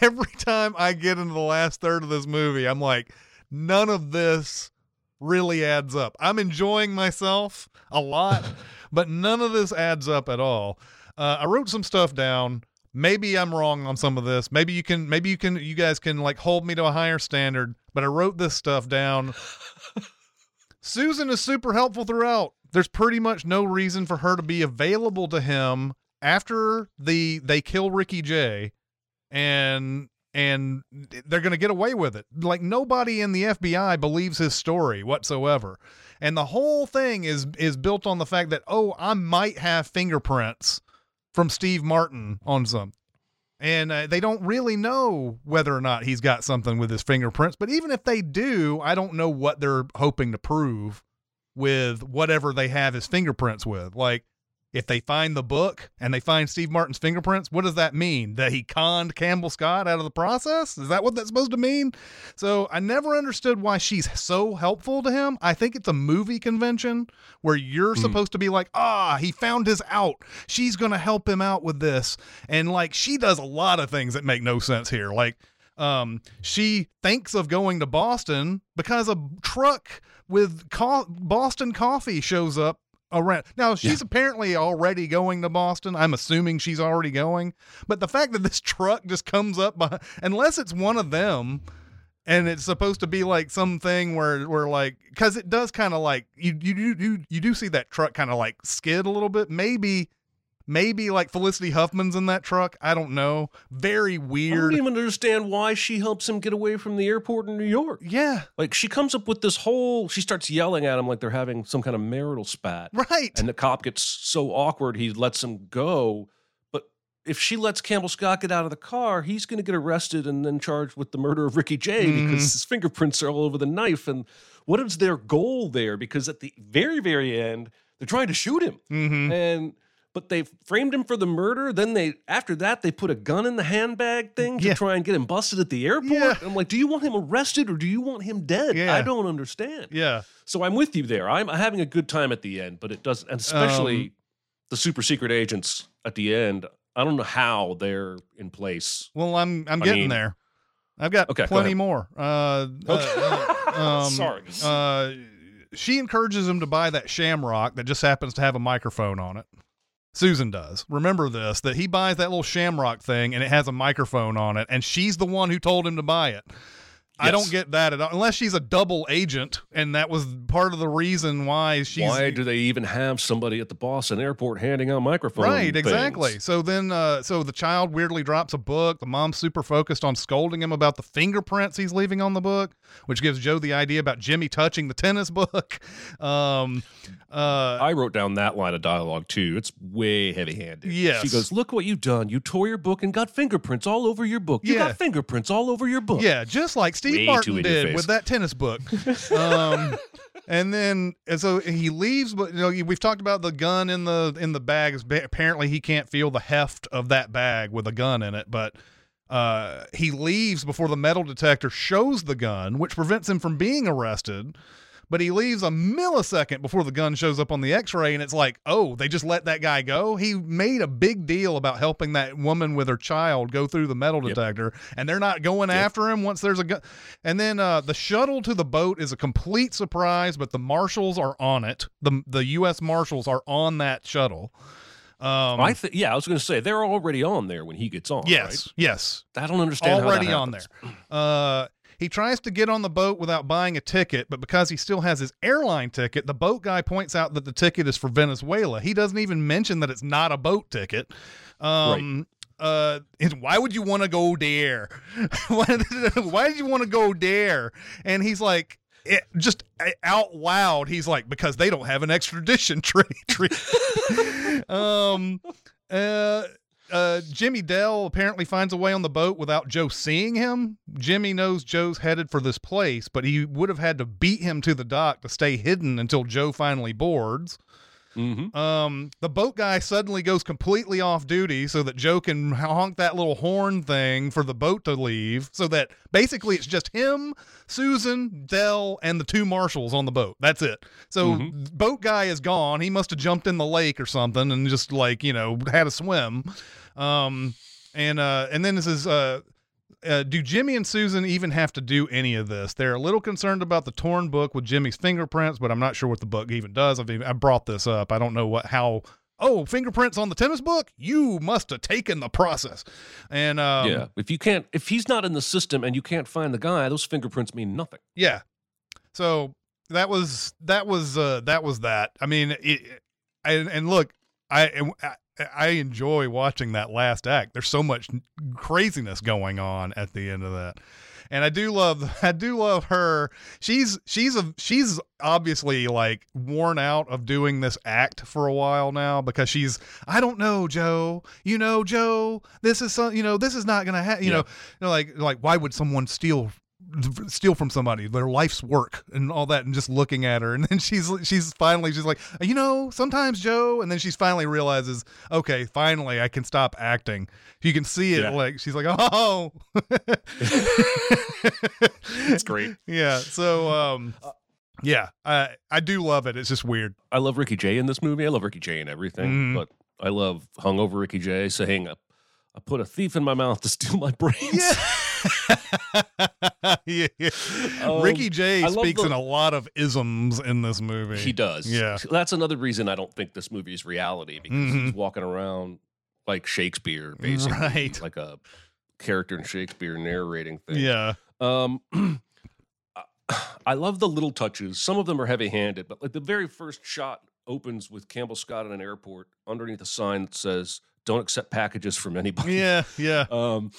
Every time I get into the last third of this movie, I'm like, none of this really adds up. I'm enjoying myself a lot, but none of this adds up at all. Uh, I wrote some stuff down. Maybe I'm wrong on some of this. Maybe you can, maybe you can, you guys can like hold me to a higher standard, but I wrote this stuff down. Susan is super helpful throughout. There's pretty much no reason for her to be available to him after the they kill Ricky Jay and and they're going to get away with it. Like nobody in the FBI believes his story whatsoever. And the whole thing is is built on the fact that oh, I might have fingerprints from Steve Martin on some. And uh, they don't really know whether or not he's got something with his fingerprints, but even if they do, I don't know what they're hoping to prove with whatever they have his fingerprints with. Like if they find the book and they find Steve Martin's fingerprints, what does that mean? That he conned Campbell Scott out of the process? Is that what that's supposed to mean? So I never understood why she's so helpful to him. I think it's a movie convention where you're supposed to be like, ah, he found his out. She's going to help him out with this. And like she does a lot of things that make no sense here. Like, um, she thinks of going to Boston because a truck with co- Boston coffee shows up around. Now she's apparently already going to Boston. I'm assuming she's already going. But the fact that this truck just comes up by, unless it's one of them and it's supposed to be like something where where like cuz it does kind of like you you do you, you do see that truck kind of like skid a little bit. Maybe maybe like Felicity Huffman's in that truck. I don't know. Very weird. I don't even understand why she helps him get away from the airport in New York. Yeah. Like she comes up with this whole. She starts yelling at him like they're having some kind of marital spat, Right. and the cop gets so awkward he lets him go. But if she lets Campbell Scott get out of the car, he's going to get arrested and then charged with the murder of Ricky Jay Mhm. because his fingerprints are all over the knife. And what is their goal there? Because at the very, very end, they're trying to shoot him, Mhm. and but they framed him for the murder. Then they, after that, they put a gun in the handbag thing to Yeah. try and get him busted at the airport. Yeah. I'm like, do you want him arrested or do you want him dead? Yeah. I don't understand. Yeah. So I'm with you there. I'm having a good time at the end, but it does, and especially Um, the super secret agents at the end. I don't know how they're in place. Well, I'm I'm I getting mean- there. I've got Okay, plenty ahead. more. Uh, uh, um, Sorry. Uh, she encourages him to buy that shamrock that just happens to have a microphone on it. Susan does. Remember this that he buys that little shamrock thing and it has a microphone on it, and she's the one who told him to buy it. I don't get that at all. Unless she's a double agent, and that was part of the reason why she's Why do they even have somebody at the Boston airport handing out microphones? Right, exactly. So then, uh, so the child weirdly drops a book. The mom's super focused on scolding him about the fingerprints he's leaving on the book, which gives Joe the idea about Jimmy touching the tennis book. Um, uh, I wrote down that line of dialogue too. It's way heavy handed. Yes. She goes, Look what you've done. You tore your book and got fingerprints all over your book. You Yeah. got fingerprints all over your book. yeah, just like Steve Martin did with that tennis book. um, and then, and so he leaves, but you know, we've talked about the gun in the in the bag. Apparently, he can't feel the heft of that bag with a gun in it, but. uh, he leaves before the metal detector shows the gun, which prevents him from being arrested. But he leaves a millisecond before the gun shows up on the x ray, and it's like, oh, they just let that guy go? He made a big deal about helping that woman with her child go through the metal Yep. detector, and they're not going Yep. after him once there's a gun. And then uh, the shuttle to the boat is a complete surprise, but the marshals are on it. The, the U.S. Marshals are on that shuttle. Um, I think, yeah, I was going to say they're already on there when he gets on. yes, yes. I don't understand. already on there. Uh, he tries to get on the boat without buying a ticket, but because he still has his airline ticket, the boat guy points out that the ticket is for Venezuela. He doesn't even mention that it's not a boat ticket. Um, uh, and why would you want to go there? why, why did you want to go there? And he's like, it, just out loud, he's like, because they don't have an extradition treaty. um, uh, uh, Jimmy Dell apparently finds a way on the boat without Joe seeing him. Jimmy knows Joe's headed for this place, but he would have had to beat him to the dock to stay hidden until Joe finally boards. Mhm. Um, the boat guy suddenly goes completely off duty so that Joe can honk that little horn thing for the boat to leave. So that basically it's just him, Susan, Dell, and the two marshals on the boat. That's it. So Mhm. boat guy is gone. He must have jumped in the lake or something and just like you know had a swim. Um, and uh, and then this is uh. Uh, do Jimmy and Susan even have to do any of this? They're a little concerned about the torn book with Jimmy's fingerprints, but I'm not sure what the book even does. I've even, I brought this up. I don't know what how. Oh, fingerprints on the tennis book? You must have taken the process. And um, yeah, if you can't, if he's not in the system and you can't find the guy, those fingerprints mean nothing. Yeah. So that was that was uh that was that. I mean, it, and and look, I I I enjoy watching that last act. There's so much craziness going on at the end of that. And I do love I do love her. She's she's a she's obviously like worn out of doing this act for a while now because she's I don't know, Joe. You know, Joe, this is some you know, this is not gonna happen. You Yeah. know, you know, like like why would someone steal steal from somebody their life's work and all that and just looking at her and then she's she's finally she's like you know sometimes joe and then she's finally realizes okay finally i can stop acting you can see it Yeah. like she's like oh It's great. yeah so um yeah i i do love it it's just weird I love Ricky Jay in this movie. I love Ricky Jay in everything, Mhm. but I love hungover Ricky Jay saying, "I put a thief in my mouth to steal my brains." yeah, yeah. Um, ricky jay speaks the- in a lot of isms in this movie He does. Yeah. That's another reason I don't think this movie is reality because he's Mhm. walking around like Shakespeare, basically, Right. like a character in Shakespeare narrating things. yeah Um, I love the little touches. Some of them are heavy-handed, but like the very first shot opens with Campbell Scott at an airport underneath a sign that says "Don't accept packages from anybody." yeah yeah Um,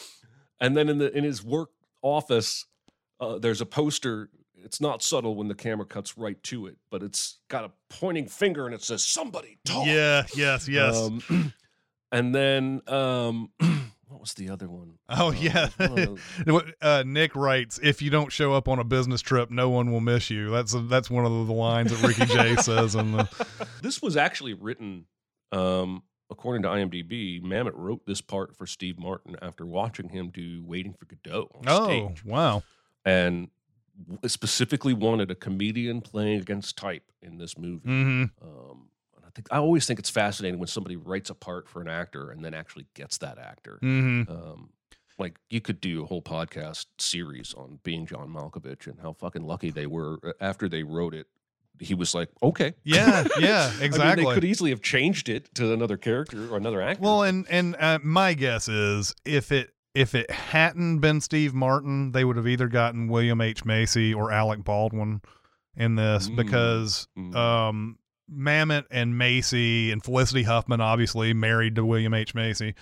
and then in the in his work office, uh, there's a poster. It's not subtle when the camera cuts right to it, but it's got a pointing finger and it says "Somebody talk." yeah yes yes Um, and then um, what was the other one? Oh Um, yeah, one of those- What, uh, Nick writes, "If you don't show up on a business trip, no one will miss you." That's that's one of the lines that Ricky Jay says the. this was actually written, um, according to IMDb. Mamet wrote this part for Steve Martin after watching him do "Waiting for Godot" on Oh stage, wow! and specifically wanted a comedian playing against type in this movie. hmm Um, and I think I always think it's fascinating when somebody writes a part for an actor and then actually gets that actor. hmm Um, like you could do a whole podcast series on being John Malkovich and how fucking lucky they were uh, after they wrote it. He was like, okay, Yeah, yeah, I mean, exactly. they could easily have changed it to another character or another actor. well, and and uh, my guess is if it if it hadn't been Steve Martin, they would have either gotten William H Macy or Alec Baldwin in this Mm. because Mm. um, Mamet and Macy and Felicity Huffman, obviously married to William H Macy.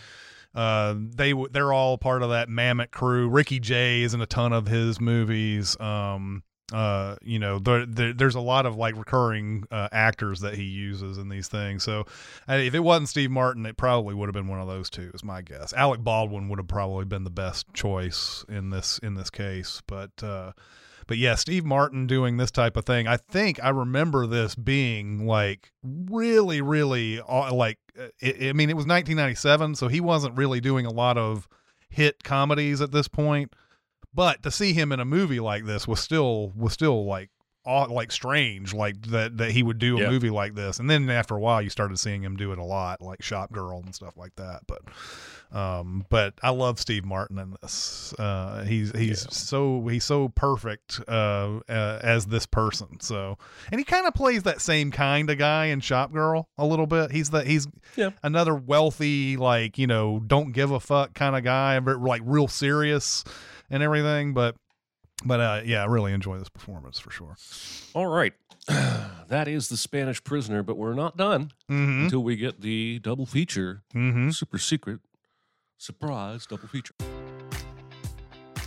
Uh, they they're all part of that Mamet crew. Ricky Jay is in a ton of his movies. Um, uh, you know, there, there, there's a lot of like recurring uh, actors that he uses in these things. So, if it wasn't Steve Martin, it probably would have been one of those two. Is my guess. Alec Baldwin would have probably been the best choice in this in this case, but. Uh, but yeah, Steve Martin doing this type of thing. I think I remember this being like really, really uh, like. uh, I I mean, it was 1997, so he wasn't really doing a lot of hit comedies at this point. But to see him in a movie like this was still was still like like strange, like that that he would do a Yeah. movie like this. And then after a while, you started seeing him do it a lot, like Shop Girl and stuff like that. But um, but I love Steve Martin in this. Uh, he's he's so he's so perfect uh, uh, as this person. So and he kind of plays that same kind of guy in Shop Girl a little bit. He's the he's Yeah. another wealthy like you know don't give a fuck kind of guy, but like real serious and everything. But but uh, yeah, I really enjoy this performance for sure. All right. that is the Spanish prisoner, but we're not done Mm-hmm. until we get the double feature, Mm-hmm. super secret, surprise double feature.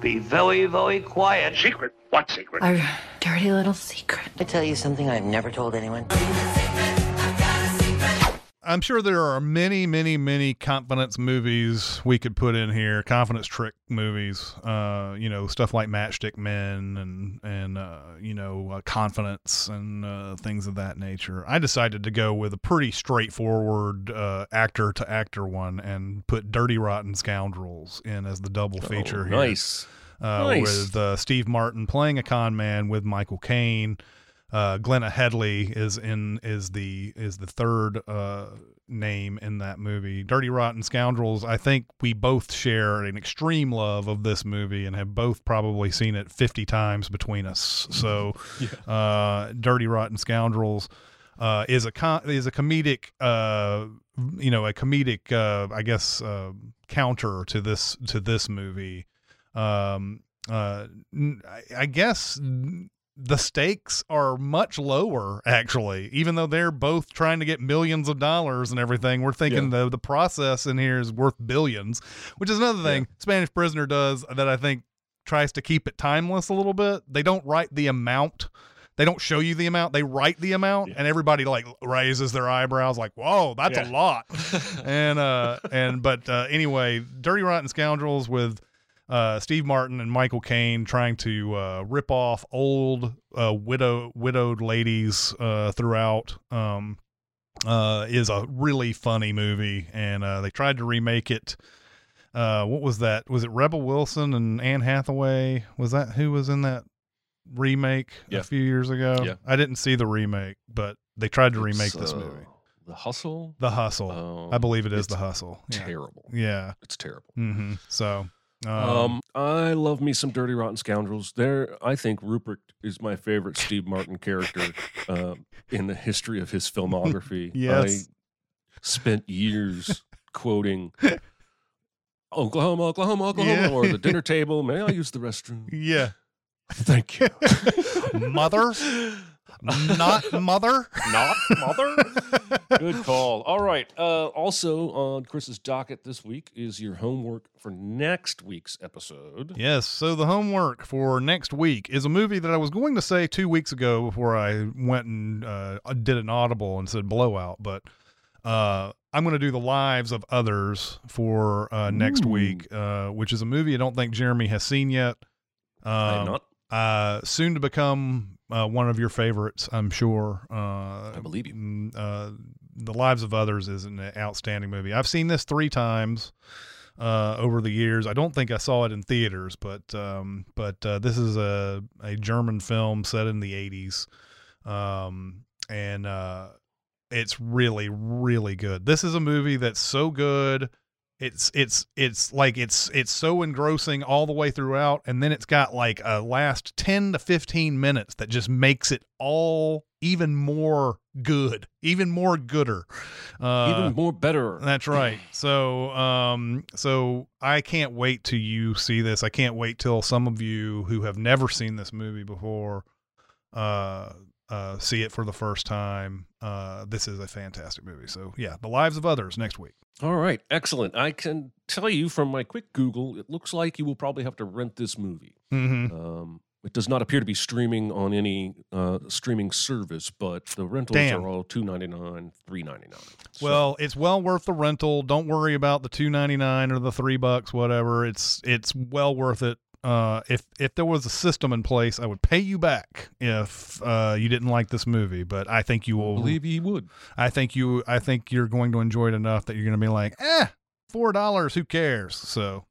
Be very, very quiet. Secret? What secret? Our dirty little secret. I tell you something I've never told anyone. I'm sure there are many, many, many confidence movies we could put in here. Confidence trick movies, uh, you know, stuff like Matchstick Men and and uh, you know, uh, Confidence and uh, things of that nature. I decided to go with a pretty straightforward uh, actor to actor one and put Dirty Rotten Scoundrels in as the double feature Oh, here nice. uh, Nice. with uh, Steve Martin playing a con man with Michael Caine. Uh, Glenne Headly is in is the is the third uh, name in that movie. Dirty Rotten Scoundrels. I think we both share an extreme love of this movie and have both probably seen it fifty times between us. So, uh, Dirty Rotten Scoundrels. Uh, is a com- is a comedic, uh, you know, a comedic, uh, I guess, uh, counter to this to this movie um uh I- i guess the stakes are much lower actually. Even though they're both trying to get millions of dollars and everything we're thinking the the process in here is worth billions which is another thing spanish prisoner does that i think tries to keep it timeless a little bit. They don't write the amount. They don't show you the amount. They write the amount and everybody like raises their eyebrows like whoa that's a lot. And uh and but uh anyway dirty rotten scoundrels with uh, Steve Martin and Michael Caine trying to uh, rip off old uh, widow widowed ladies uh, throughout um, uh, is a really funny movie, and uh, they tried to remake it. Uh, what was that? Was it Rebel Wilson and Anne Hathaway? Was that who was in that remake Yeah. a few years ago? Yeah. I didn't see the remake, but they tried to remake It's, this uh, movie. The Hustle. The Hustle. Oh, I believe it is it's the Hustle. Terrible. Yeah. It's terrible. hmm So. Um, Um, I love me some Dirty Rotten Scoundrels. There, I think Rupert is my favorite Steve Martin character um, in the history of his filmography. Yes. I spent years quoting Oklahoma, Oklahoma, Oklahoma, Yeah. or the dinner table. May I use the restroom? yeah. Thank you. Mother? Not mother? Not mother. Good call. All right. Uh, also on Chris's docket this week is your homework for next week's episode. Yes. So the homework for next week is a movie that I was going to say two weeks ago before I went and uh, did an audible and said blowout, but uh, I'm going to do the lives of others for uh, next week, uh, which is a movie I don't think Jeremy has seen yet. Um, I not. Uh, soon to become uh, one of your favorites, I'm sure. Uh, I believe you. mm, Uh, the Lives of Others is an outstanding movie. I've seen this three times uh, over the years. I don't think I saw it in theaters, but um, but uh, this is a a German film set in the 80s, um, and uh, it's really really good. This is a movie that's so good it's it's it's like it's it's so engrossing all the way throughout and then it's got like a last 10 to 15 minutes that just makes it all even more good even more gooder. Uh Even more better. that's right. So um so i can't wait till you see this. I can't wait till some of you who have never seen this movie before uh uh see it for the first time uh this is a fantastic movie so yeah the lives of others next week All right, excellent. I can tell you from my quick Google, it looks like you will probably have to rent this movie. mm-hmm. Um, it does not appear to be streaming on any uh, streaming service, but the rentals Damn. are all two ninety nine, three ninety nine. Well, it's well worth the rental. Don't worry about the two ninety nine or the three bucks, whatever. It's it's well worth it. Uh, if if there was a system in place, I would pay you back if uh, you didn't like this movie. But I think you will. believe he would. I think you. I think you're going to enjoy it enough that you're going to be like, eh, four dollars. Who cares? So.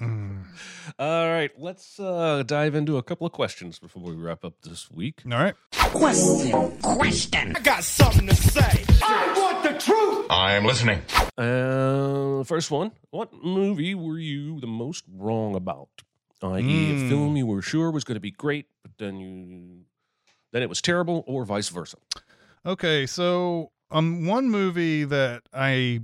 Mm. All right, let's uh, dive into a couple of questions before we wrap up this week. All right. Question. Question. I got something to say. I want the truth. I am listening. Uh, first one: What movie were you the most wrong about? I.e., Hmm. a film you were sure was going to be great, but then you then it was terrible, or vice versa. Okay, so um, one movie that I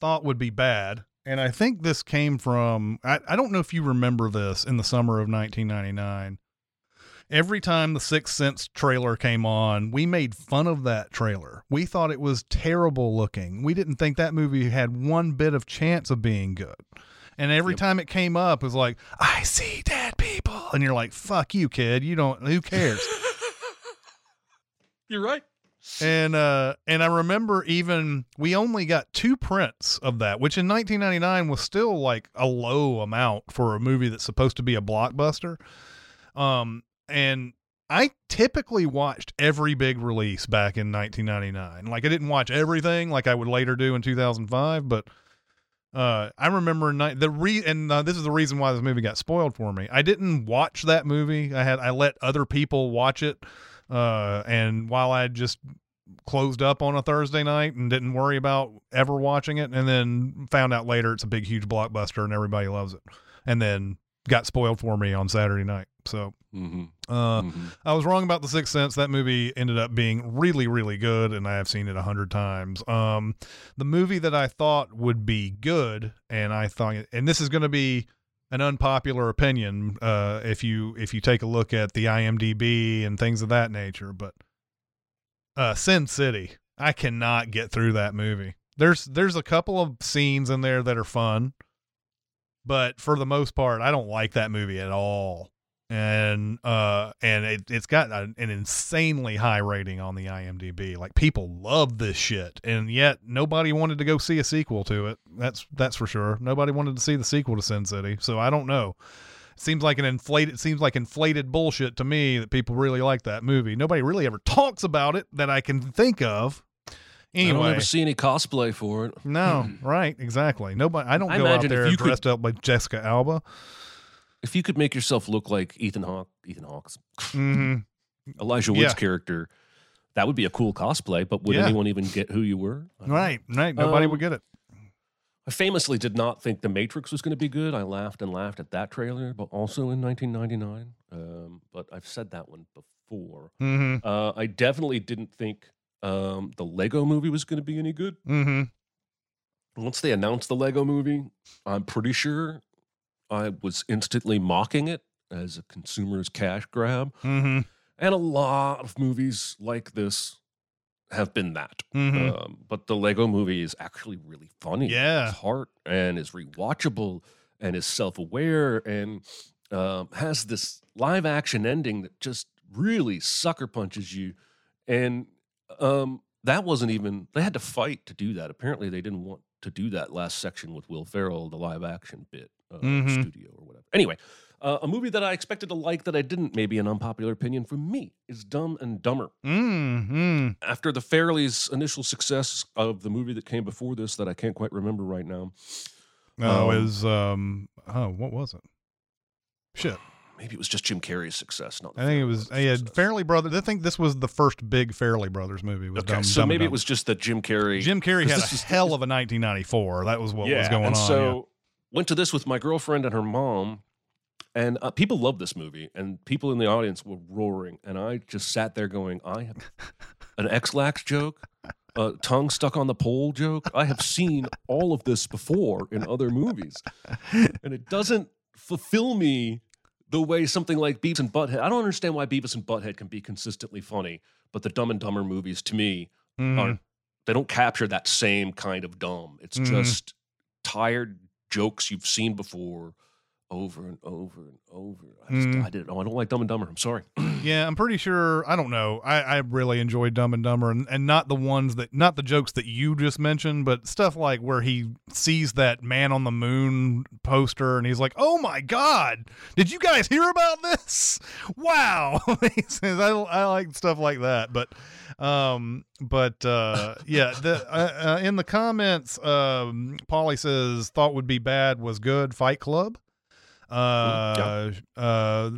thought would be bad, and I think this came from I, I don't know if you remember this in the summer of 1999. Every time the Sixth Sense trailer came on, we made fun of that trailer. We thought it was terrible looking. We didn't think that movie had one bit of chance of being good. And every Yep. time it came up, it was like, I see dead people. And you're like, fuck you, kid. You don't, who cares? You're right. And uh and I remember even we only got two prints of that, which in 1999 was still like a low amount for a movie that's supposed to be a blockbuster. Um and I typically watched every big release back in 1999. Like I didn't watch everything like I would later do in 2005, but uh, I remember ni- the re and uh, this is the reason why this movie got spoiled for me. I didn't watch that movie. I had I let other people watch it, uh, and while I just closed up on a Thursday night and didn't worry about ever watching it, and then found out later it's a big huge blockbuster and everybody loves it, and then got spoiled for me on Saturday night. So Mm-hmm. uh, I was wrong about the Sixth Sense. That movie ended up being really, really good, and I have seen it a hundred times. Um, the movie that I thought would be good, and I thought, and this is going to be an unpopular opinion uh, if you if you take a look at the IMDb and things of that nature, but uh, Sin City, I cannot get through that movie. There's there's a couple of scenes in there that are fun, but for the most part, I don't like that movie at all and uh and it, it's got an, an insanely high rating on the imdb like people love this shit and yet nobody wanted to go see a sequel to it. That's that's for sure. Nobody wanted to see the sequel to sin city so i don't know. It seems like an inflated it seems like inflated bullshit to me that people really like that movie. Nobody really ever talks about it that i can think of. I anyway don't ever see any cosplay for it. no right exactly. Nobody i don't I go out there you could- dressed up like jessica alba If you could make yourself look like Ethan Hawke, Ethan Hawke's hmm Elijah Wood's Yeah. character, that would be a cool cosplay. But would Yeah. anyone even get who you were? Don't know. right right nobody Um, would get it I famously did not think The Matrix was going to be good. I laughed and laughed at that trailer, but also in 1999. Um, but I've said that one before. mm-hmm Uh, I definitely didn't think um, the Lego movie was going to be any good. mm-hmm Once they announced the Lego movie, I'm pretty sure I was instantly mocking it as a consumer's cash grab. Mm-hmm. And a lot of movies like this have been that. Mhm. Um, but the Lego movie is actually really funny. Yeah. It's heart and is rewatchable and is self aware and um, has this live action ending that just really sucker punches you. And um, that wasn't even, they had to fight to do that. Apparently, they didn't want to do that last section with Will Ferrell, the live action bit, uh, Mhm. studio or whatever. Anyway, uh, a movie that I expected to like that I didn't, maybe an unpopular opinion from me, is Dumb and Dumber. Mm-hmm. After the Farrelly's initial success of the movie that came before this, that I can't quite remember right now, Oh, Um, is um oh what was it? Shit. Maybe it was just Jim Carrey's success. Not the I think it was. Yeah. Farrelly Brothers. I think this was the first big Farrelly Brothers movie. Okay, Dumb, so Dumb maybe it was just that Jim Carrey. Jim Carrey had a this was- hell of a 1994. That was what yeah, was going and on. So went to this with my girlfriend and her mom, and uh, people loved this movie, and people in the audience were roaring, and I just sat there going, I have an Ex-Lax joke, a tongue stuck on the pole joke. I have seen all of this before in other movies, and it doesn't fulfill me the way something like Beavis and Butthead. I don't understand why Beavis and Butthead can be consistently funny, but the Dumb and Dumber movies to me Mhm. aren't they don't capture that same kind of dumb. It's Mhm. just tired jokes you've seen before over and over and over. I, just, Mm. I didn't know. I don't like Dumb and Dumber. I'm sorry. Yeah, I'm pretty sure. I don't know. I, I really enjoyed Dumb and Dumber, and, and not the ones that, not the jokes that you just mentioned, but stuff like where he sees that man on the moon poster, and he's like, "Oh my god, did you guys hear about this? Wow!" He says, I, I like stuff like that, but, um, but uh, yeah, the uh, uh, in the comments, um, Polly says thought would be bad was good. Fight Club. Uh, uh,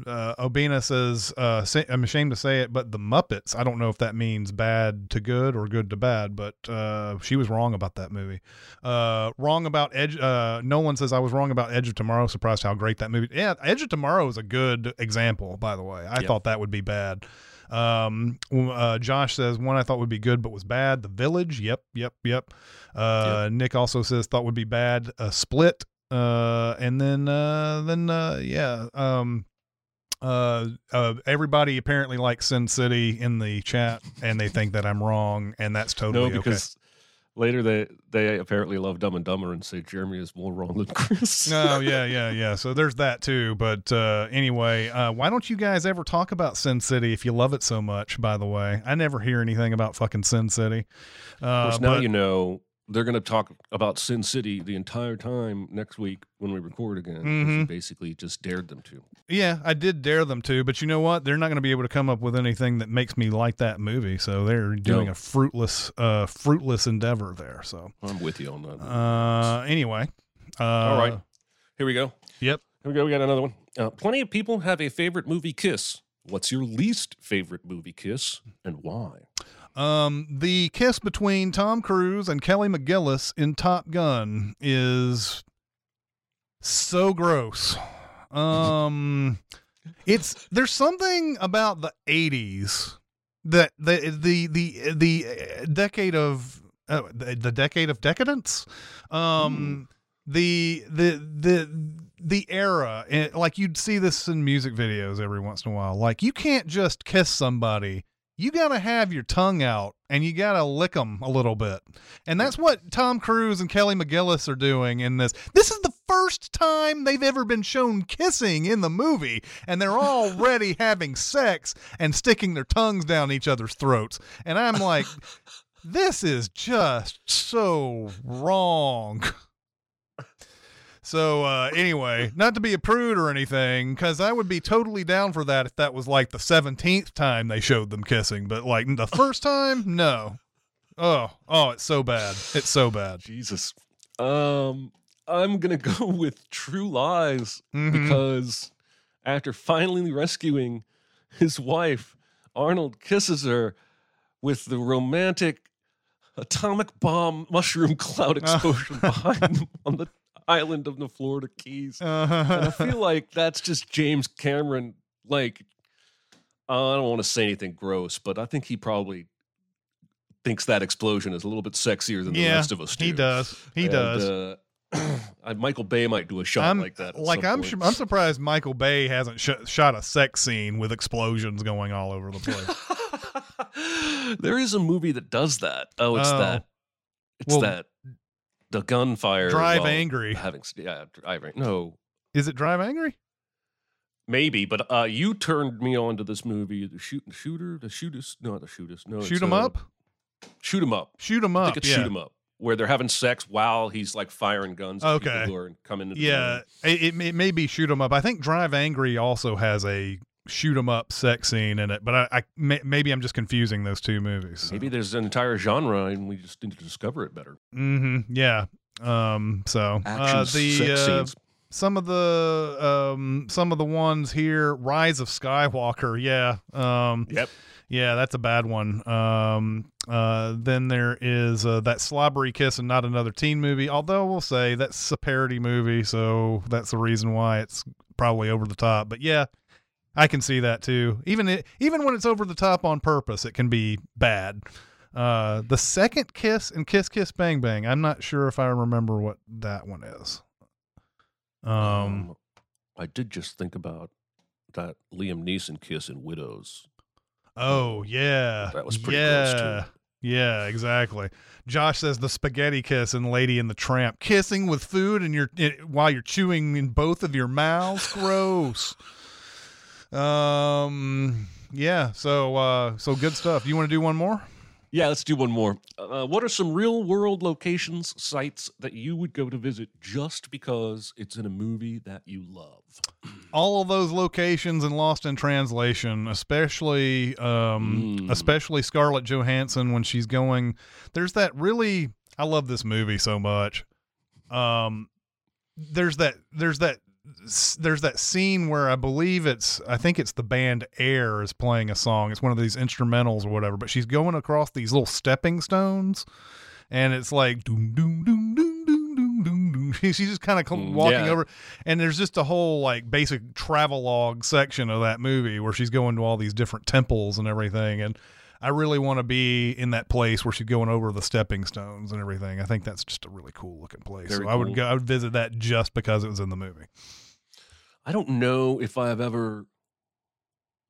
uh, Obina says, uh, say, I'm ashamed to say it, but the Muppets. I don't know if that means bad to good or good to bad, but uh, she was wrong about that movie. Uh, wrong about Edge. Uh, no one says I was wrong about Edge of Tomorrow. Surprised how great that movie. Yeah, Edge of Tomorrow is a good example. By the way, I Yeah. thought that would be bad. Um, uh, Josh says one I thought would be good but was bad. The Village. Yep, yep, yep. Uh, Nick also says thought would be bad. Uh, Split. Uh, and then uh, then uh, yeah. Um, uh, uh, everybody apparently likes Sin City in the chat, and they think that I'm wrong, and that's totally no, okay. because later they they apparently love Dumb and Dumber and say Jeremy is more wrong than Chris. Oh yeah, yeah, yeah. So there's that too. But uh, anyway, uh, why don't you guys ever talk about Sin City if you love it so much? By the way, I never hear anything about fucking Sin City. Uh, of course, now but- you know they're going to talk about Sin City the entire time next week when we record again. Mhm. basically just dared them to. Yeah, I did dare them to, but you know what? They're not going to be able to come up with anything that makes me like that movie. So they're doing No. a fruitless, uh, fruitless endeavor there. So, I'm with you on that. uh, anyway, uh, All right, here we go. Yep. Here we go. We got another one. Uh, plenty of people have a favorite movie kiss. What's your least favorite movie kiss and why? Um, the kiss between Tom Cruise and Kelly McGillis in Top Gun is so gross. Um, it's there's something about the '80s that the the the the decade of uh, the, the decade of decadence. Um, the the the the era and like you'd see this in music videos every once in a while like you can't just kiss somebody you got to have your tongue out and you got to lick them a little bit. And that's what Tom Cruise and Kelly McGillis are doing in this. This is the first time they've ever been shown kissing in the movie, and they're already having sex and sticking their tongues down each other's throats. And I'm like, this is just so wrong. So uh, anyway, not to be a prude or anything, because I would be totally down for that if that was like the seventeenth time they showed them kissing. But like the first time, no. Oh, oh, it's so bad. It's so bad. Jesus. Um, I'm gonna go with True Lies Mhm. because after finally rescuing his wife, Arnold kisses her with the romantic atomic bomb mushroom cloud explosion behind them on the island of the Florida Keys. And I feel like that's just James Cameron. Like, uh, I don't want to say anything gross, but I think he probably thinks that explosion is a little bit sexier than the Yeah, rest of us do. he does. He And, does. Uh, Michael Bay might do a shot I'm like that. like I'm su- I'm surprised Michael Bay hasn't sh- shot a sex scene with explosions going all over the place. there is a movie that does that. Oh, it's Oh. that. It's Well, that. The gunfire. Drive while Angry. Having yeah, drive Ang- no, Is it Drive Angry? maybe, but uh, you turned me on to this movie, the shoot, shooter, the shootist, no, the shootist, no, Shoot 'em uh, up. shoot 'em up. Shoot 'em I up. think it's yeah. shoot 'em up, where they're having sex while he's like firing guns. At Okay. people who are coming. Into Yeah, it, it, may- it may be shoot 'em up. I think Drive Angry also has a shoot 'em up sex scene in it, but I, I may, maybe I'm just confusing those two movies. Maybe there's an entire genre, and we just need to discover it better. Mm-hmm. Yeah. Um. So uh, the sex uh, scenes. some of the um some of the ones here rise of skywalker yeah um Yep. yeah that's a bad one um uh then there is uh, that slobbery kiss and not another teen movie although we'll say that's a parody movie so that's the reason why it's probably over the top but yeah i can see that too even it, even when it's over the top on purpose it can be bad uh the second kiss and kiss kiss bang bang i'm not sure if i remember what that one is um I did just think about that Liam Neeson kiss in Widows. Oh yeah, That was pretty yeah. Yeah, exactly. Josh says the spaghetti kiss in Lady and the Tramp, kissing with food and you're it, while you're chewing in both of your mouths. Gross. Um. Yeah. So. Uh. So good stuff. You want to do one more? Yeah, let's do one more. Uh, what are some real world locations, sites that you would go to visit just because it's in a movie that you love? all of those locations in Lost in Translation, especially um Mm. especially Scarlett Johansson when she's going there's that really I love this movie so much. Um there's that there's that there's that scene where I believe it's I think it's the band Air is playing a song. It's one of these instrumentals or whatever, but she's going across these little stepping stones and it's like doom doom doom doom doom doom doom doom. She's just kind of Mm, walking yeah. over and there's just a whole like basic travelogue section of that movie where she's going to all these different temples and everything and I really want to be in that place where she's going over the stepping stones and everything. I think that's just a really cool looking place. Very so I would go I would visit that just because it was in the movie. I don't know if I've ever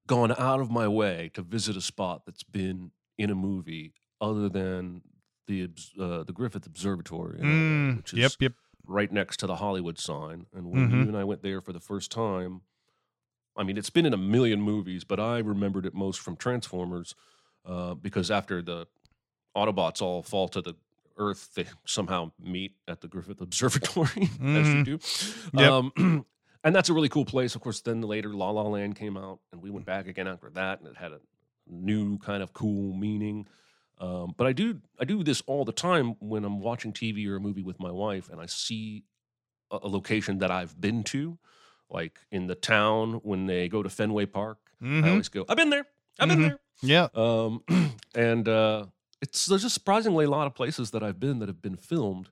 gone out of my way to visit a spot that's been in a movie other than the uh, the Griffith Observatory, in LA, Mm, which is yep, yep. right next to the Hollywood sign. And when Mhm. you and I went there for the first time, I mean, it's been in a million movies, but I remembered it most from Transformers uh, because after the Autobots all fall to the Earth, they somehow meet at the Griffith Observatory, as you Mhm. do. Yep. Um, and that's a really cool place. Of course, then later La La Land came out, and we went back again after that, and it had a new kind of cool meaning. Um, but I do I do this all the time when I'm watching TV or a movie with my wife, and I see a, a location that I've been to, like in the town when they go to Fenway Park. Mhm. I always go, I've been there, I've been Mhm. Yeah. Um, and uh, it's there's just surprisingly a lot of places that I've been that have been filmed,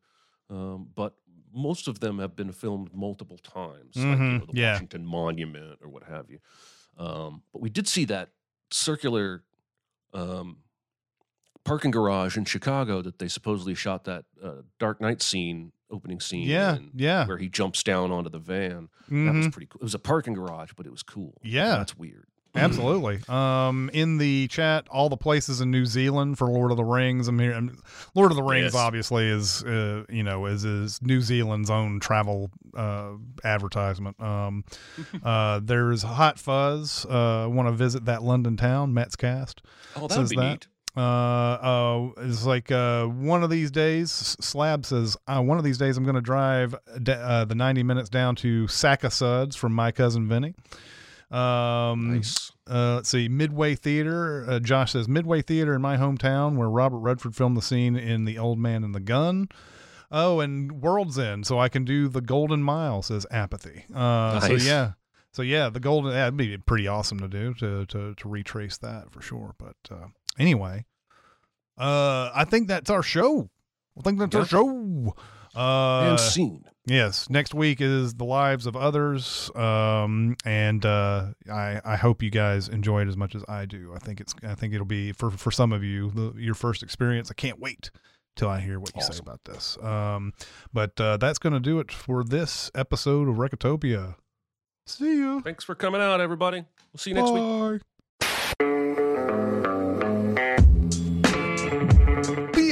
um, but most of them have been filmed multiple times, like you Mhm. know, the Yeah. Washington Monument or what have you. Um, but we did see that circular um, parking garage in Chicago that they supposedly shot that uh, Dark Knight scene, opening scene. Yeah, in, yeah. where he jumps down onto the van. That was Mhm. pretty cool. It was a parking garage, but it was cool. Yeah. that's weird. Absolutely. Um, in the chat, all the places in New Zealand for Lord of the Rings. I'm here. I'm, Lord of the Rings Yes. obviously is, uh, you know, is is New Zealand's own travel uh, advertisement. Um, uh, there's Hot Fuzz. Uh, want to visit that London town? Mets cast. Oh, that would be that. neat. Uh, uh, it's like uh, one of these days. Slab says, uh, one of these days I'm going to drive d- uh, the 90 minutes down to Sac-O-Suds from my cousin Vinny. Um, Nice. uh, let's see, Midway Theater. Uh, Josh says Midway Theater in my hometown, where Robert Redford filmed the scene in The Old Man and the Gun. Oh, and World's End, so I can do the Golden Mile. Says Apathy. Uh, So yeah, so yeah, the Golden. That'd be pretty awesome to do to to to retrace that for sure. But uh, anyway, uh, I think that's our show. I think that's our show. Uh, and seen. Yes, next week is the lives of others, um, and uh, I I hope you guys enjoy it as much as I do. I think it's I think it'll be for for some of you the, your first experience. I can't wait till I hear what you say about this. Um, but uh, that's going to do it for this episode of Recotopia. See you. Thanks for coming out, everybody. We'll see you next week.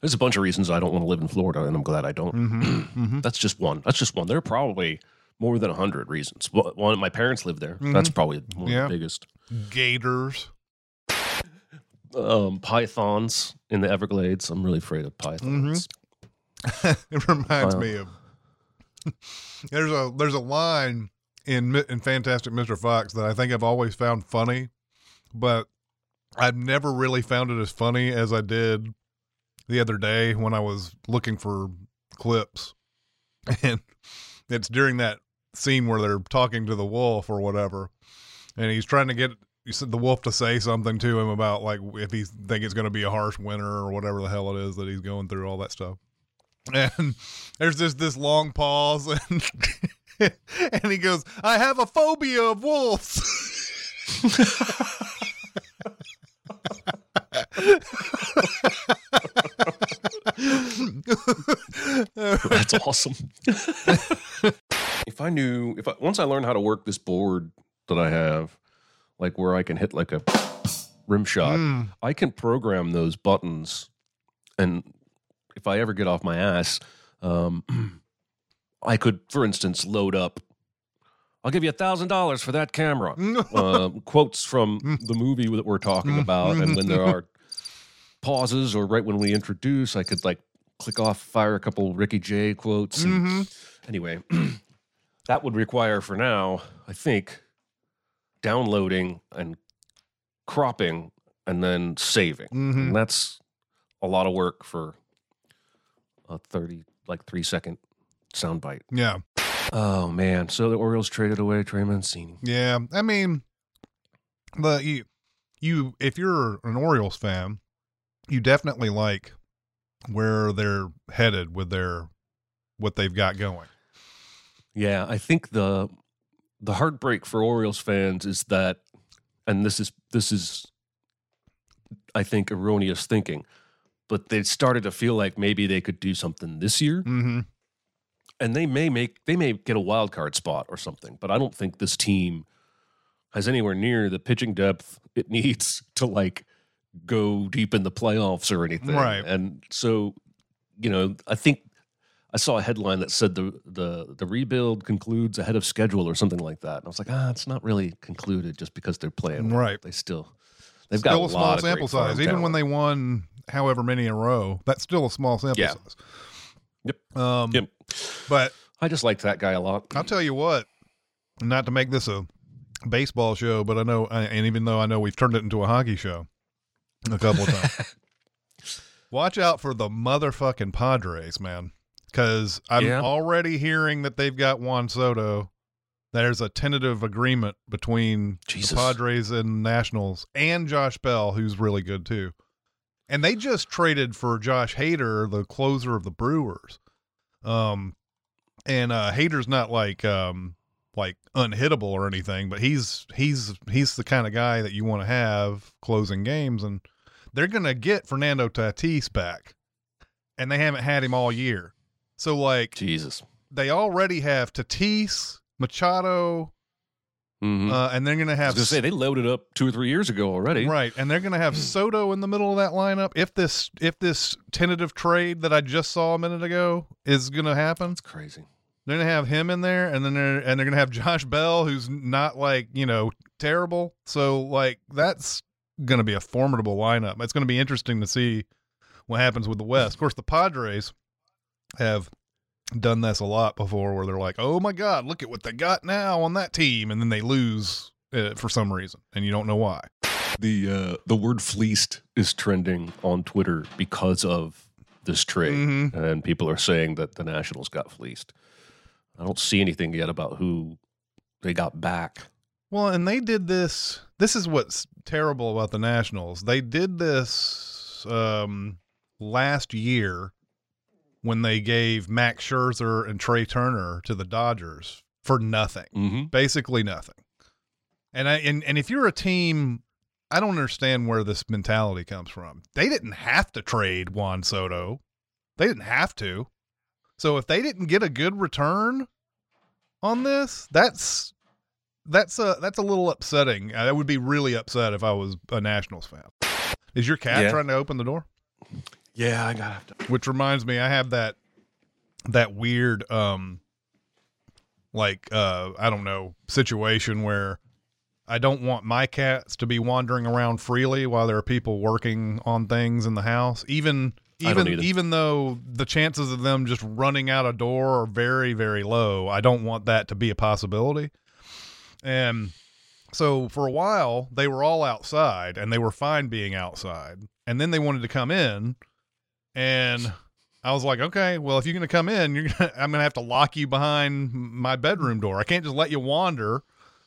There's a bunch of reasons I don't want to live in Florida, and I'm glad I don't. Mm-hmm. Mm-hmm. That's just one. That's just one. There are probably more than a hundred reasons. One, my parents live there. That's probably one Yeah. of the biggest. Gators. Um, pythons in the Everglades. I'm really afraid of pythons. it reminds Wow. me of there's a there's a line in in Fantastic Mr. Fox that I think I've always found funny, but I've never really found it as funny as I did the other day when I was looking for clips, and it's during that scene where they're talking to the wolf or whatever, and he's trying to get the wolf to say something to him about like if he think it's going to be a harsh winter or whatever the hell it is that he's going through all that stuff. And there's just this long pause and and he goes i have a phobia of wolves That's awesome. if I knew, if I, once I learned how to work this board that I have, like where I can hit like a rim shot, Mm. I can program those buttons. And if I ever get off my ass, um, I could, for instance, load up. I'll give you a thousand dollars for that camera. um, quotes from the movie that we're talking about, and when there are pauses or right when we introduce, I could like click off, fire a couple Ricky J quotes. and- Mhm. Anyway, that would require for now, I think, downloading and cropping and then saving. Mhm. And that's a lot of work for a 30, like three second soundbite. yeah Oh man. So the Orioles traded away Trey Mancini. yeah i mean the you you if you're an orioles fan you definitely like where they're headed with their what they've got going Yeah, I think the the heartbreak for Orioles fans is that, and this is this is, I think, erroneous thinking, but they started to feel like maybe they could do something this year, mm-hmm and they may make they may get a wild card spot or something. But I don't think this team has anywhere near the pitching depth it needs to like go deep in the playoffs or anything. Right. And so, you know, I think I saw a headline that said the the the rebuild concludes ahead of schedule or something like that. And I was like, ah, it's not really concluded just because they're playing. Right. They still they've still got a small lot of sample size even when they won however many in a row that's still a small sample Yeah. size Yep. um Yep. but I just liked that guy a lot. I'll tell you what, not to make this a baseball show, but I know, and even though I know we've turned it into a hockey show a couple of times, watch out for the motherfucking Padres, man. Because I'm Yeah. already hearing that they've got Juan Soto. There's a tentative agreement between Jesus. the Padres and Nationals and Josh Bell, who's really good too. And they just traded for Josh Hader, the closer of the Brewers. Um, and uh Hader's not like um like unhittable or anything, but he's he's he's the kind of guy that you want to have closing games, and they're gonna get Fernando Tatis back, and they haven't had him all year. So like Jesus. they already have Tatis, Machado, Mhm. uh, and they're gonna have gonna say they loaded up two or three years ago already. Right, and they're going to have Soto in the middle of that lineup. If this if this tentative trade that I just saw a minute ago is going to happen, It's crazy. They're going to have him in there, and then they're and they're going to have Josh Bell, who's not like you know terrible. So like that's going to be a formidable lineup. It's going to be interesting to see what happens with the West. Of course, the Padres have done this a lot before, where they're like, "Oh my God, look at what they got now on that team," and then they lose uh, for some reason, and you don't know why. The uh, the word fleeced is trending on Twitter because of this trade, Mhm. and people are saying that the Nationals got fleeced. I don't see anything yet about who they got back. Well, and they did this. This is what's terrible about the Nationals. They did this um, last year when they gave Max Scherzer and Trea Turner to the Dodgers for nothing, Mm-hmm. basically nothing. And I and, and if you're a team, I don't understand where this mentality comes from. They didn't have to trade Juan Soto. They didn't have to. So if they didn't get a good return on this, that's that's a that's a little upsetting. I would be really upset if I was a Nationals fan. Is your cat Yeah. trying to open the door? Yeah, I gotta have to. Which reminds me, I have that that weird um like uh I don't know situation where I don't want my cats to be wandering around freely while there are people working on things in the house. Even I don't even even though the chances of them just running out a door are very very low, I don't want that to be a possibility. And so for a while they were all outside and they were fine being outside. And then they wanted to come in and I was like, okay, well, if you're going to come in, you're gonna, I'm going to have to lock you behind my bedroom door. I can't just let you wander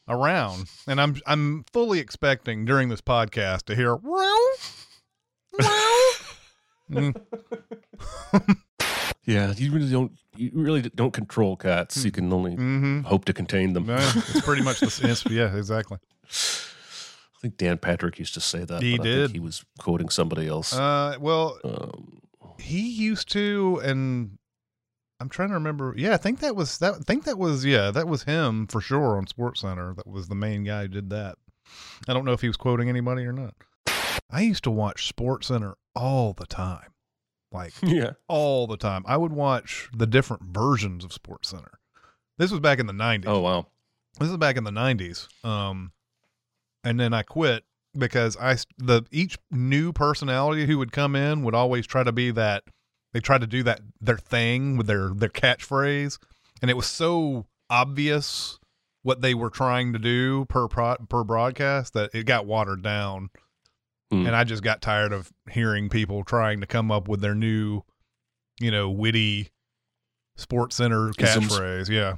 around. And I'm I'm fully expecting during this podcast to hear. Mm, Yeah, you really don't. You really don't control cats. You can only mhm. hope to contain them. Yeah, it's pretty much the it's, yeah, exactly. I think Dan Patrick used to say that. He did. think he was quoting somebody else. Uh, well, um, he used to, and I'm trying to remember. Yeah, I think that was that. I think that was yeah, that was him for sure on Sports Center. That was the main guy who did that. I don't know if he was quoting anybody or not. I used to watch Sports Center all the time, like yeah. all the time. I would watch the different versions of Sports Center. This was back in the '90s. Oh wow. This is back in the '90s. Um, and then I quit because I the each new personality who would come in would always try to be that they tried to do that their thing with their their catchphrase, and it was so obvious what they were trying to do per pro, per broadcast that it got watered down. Hmm. And I just got tired of hearing people trying to come up with their new, you know, witty Sports Center catchphrase. Yeah.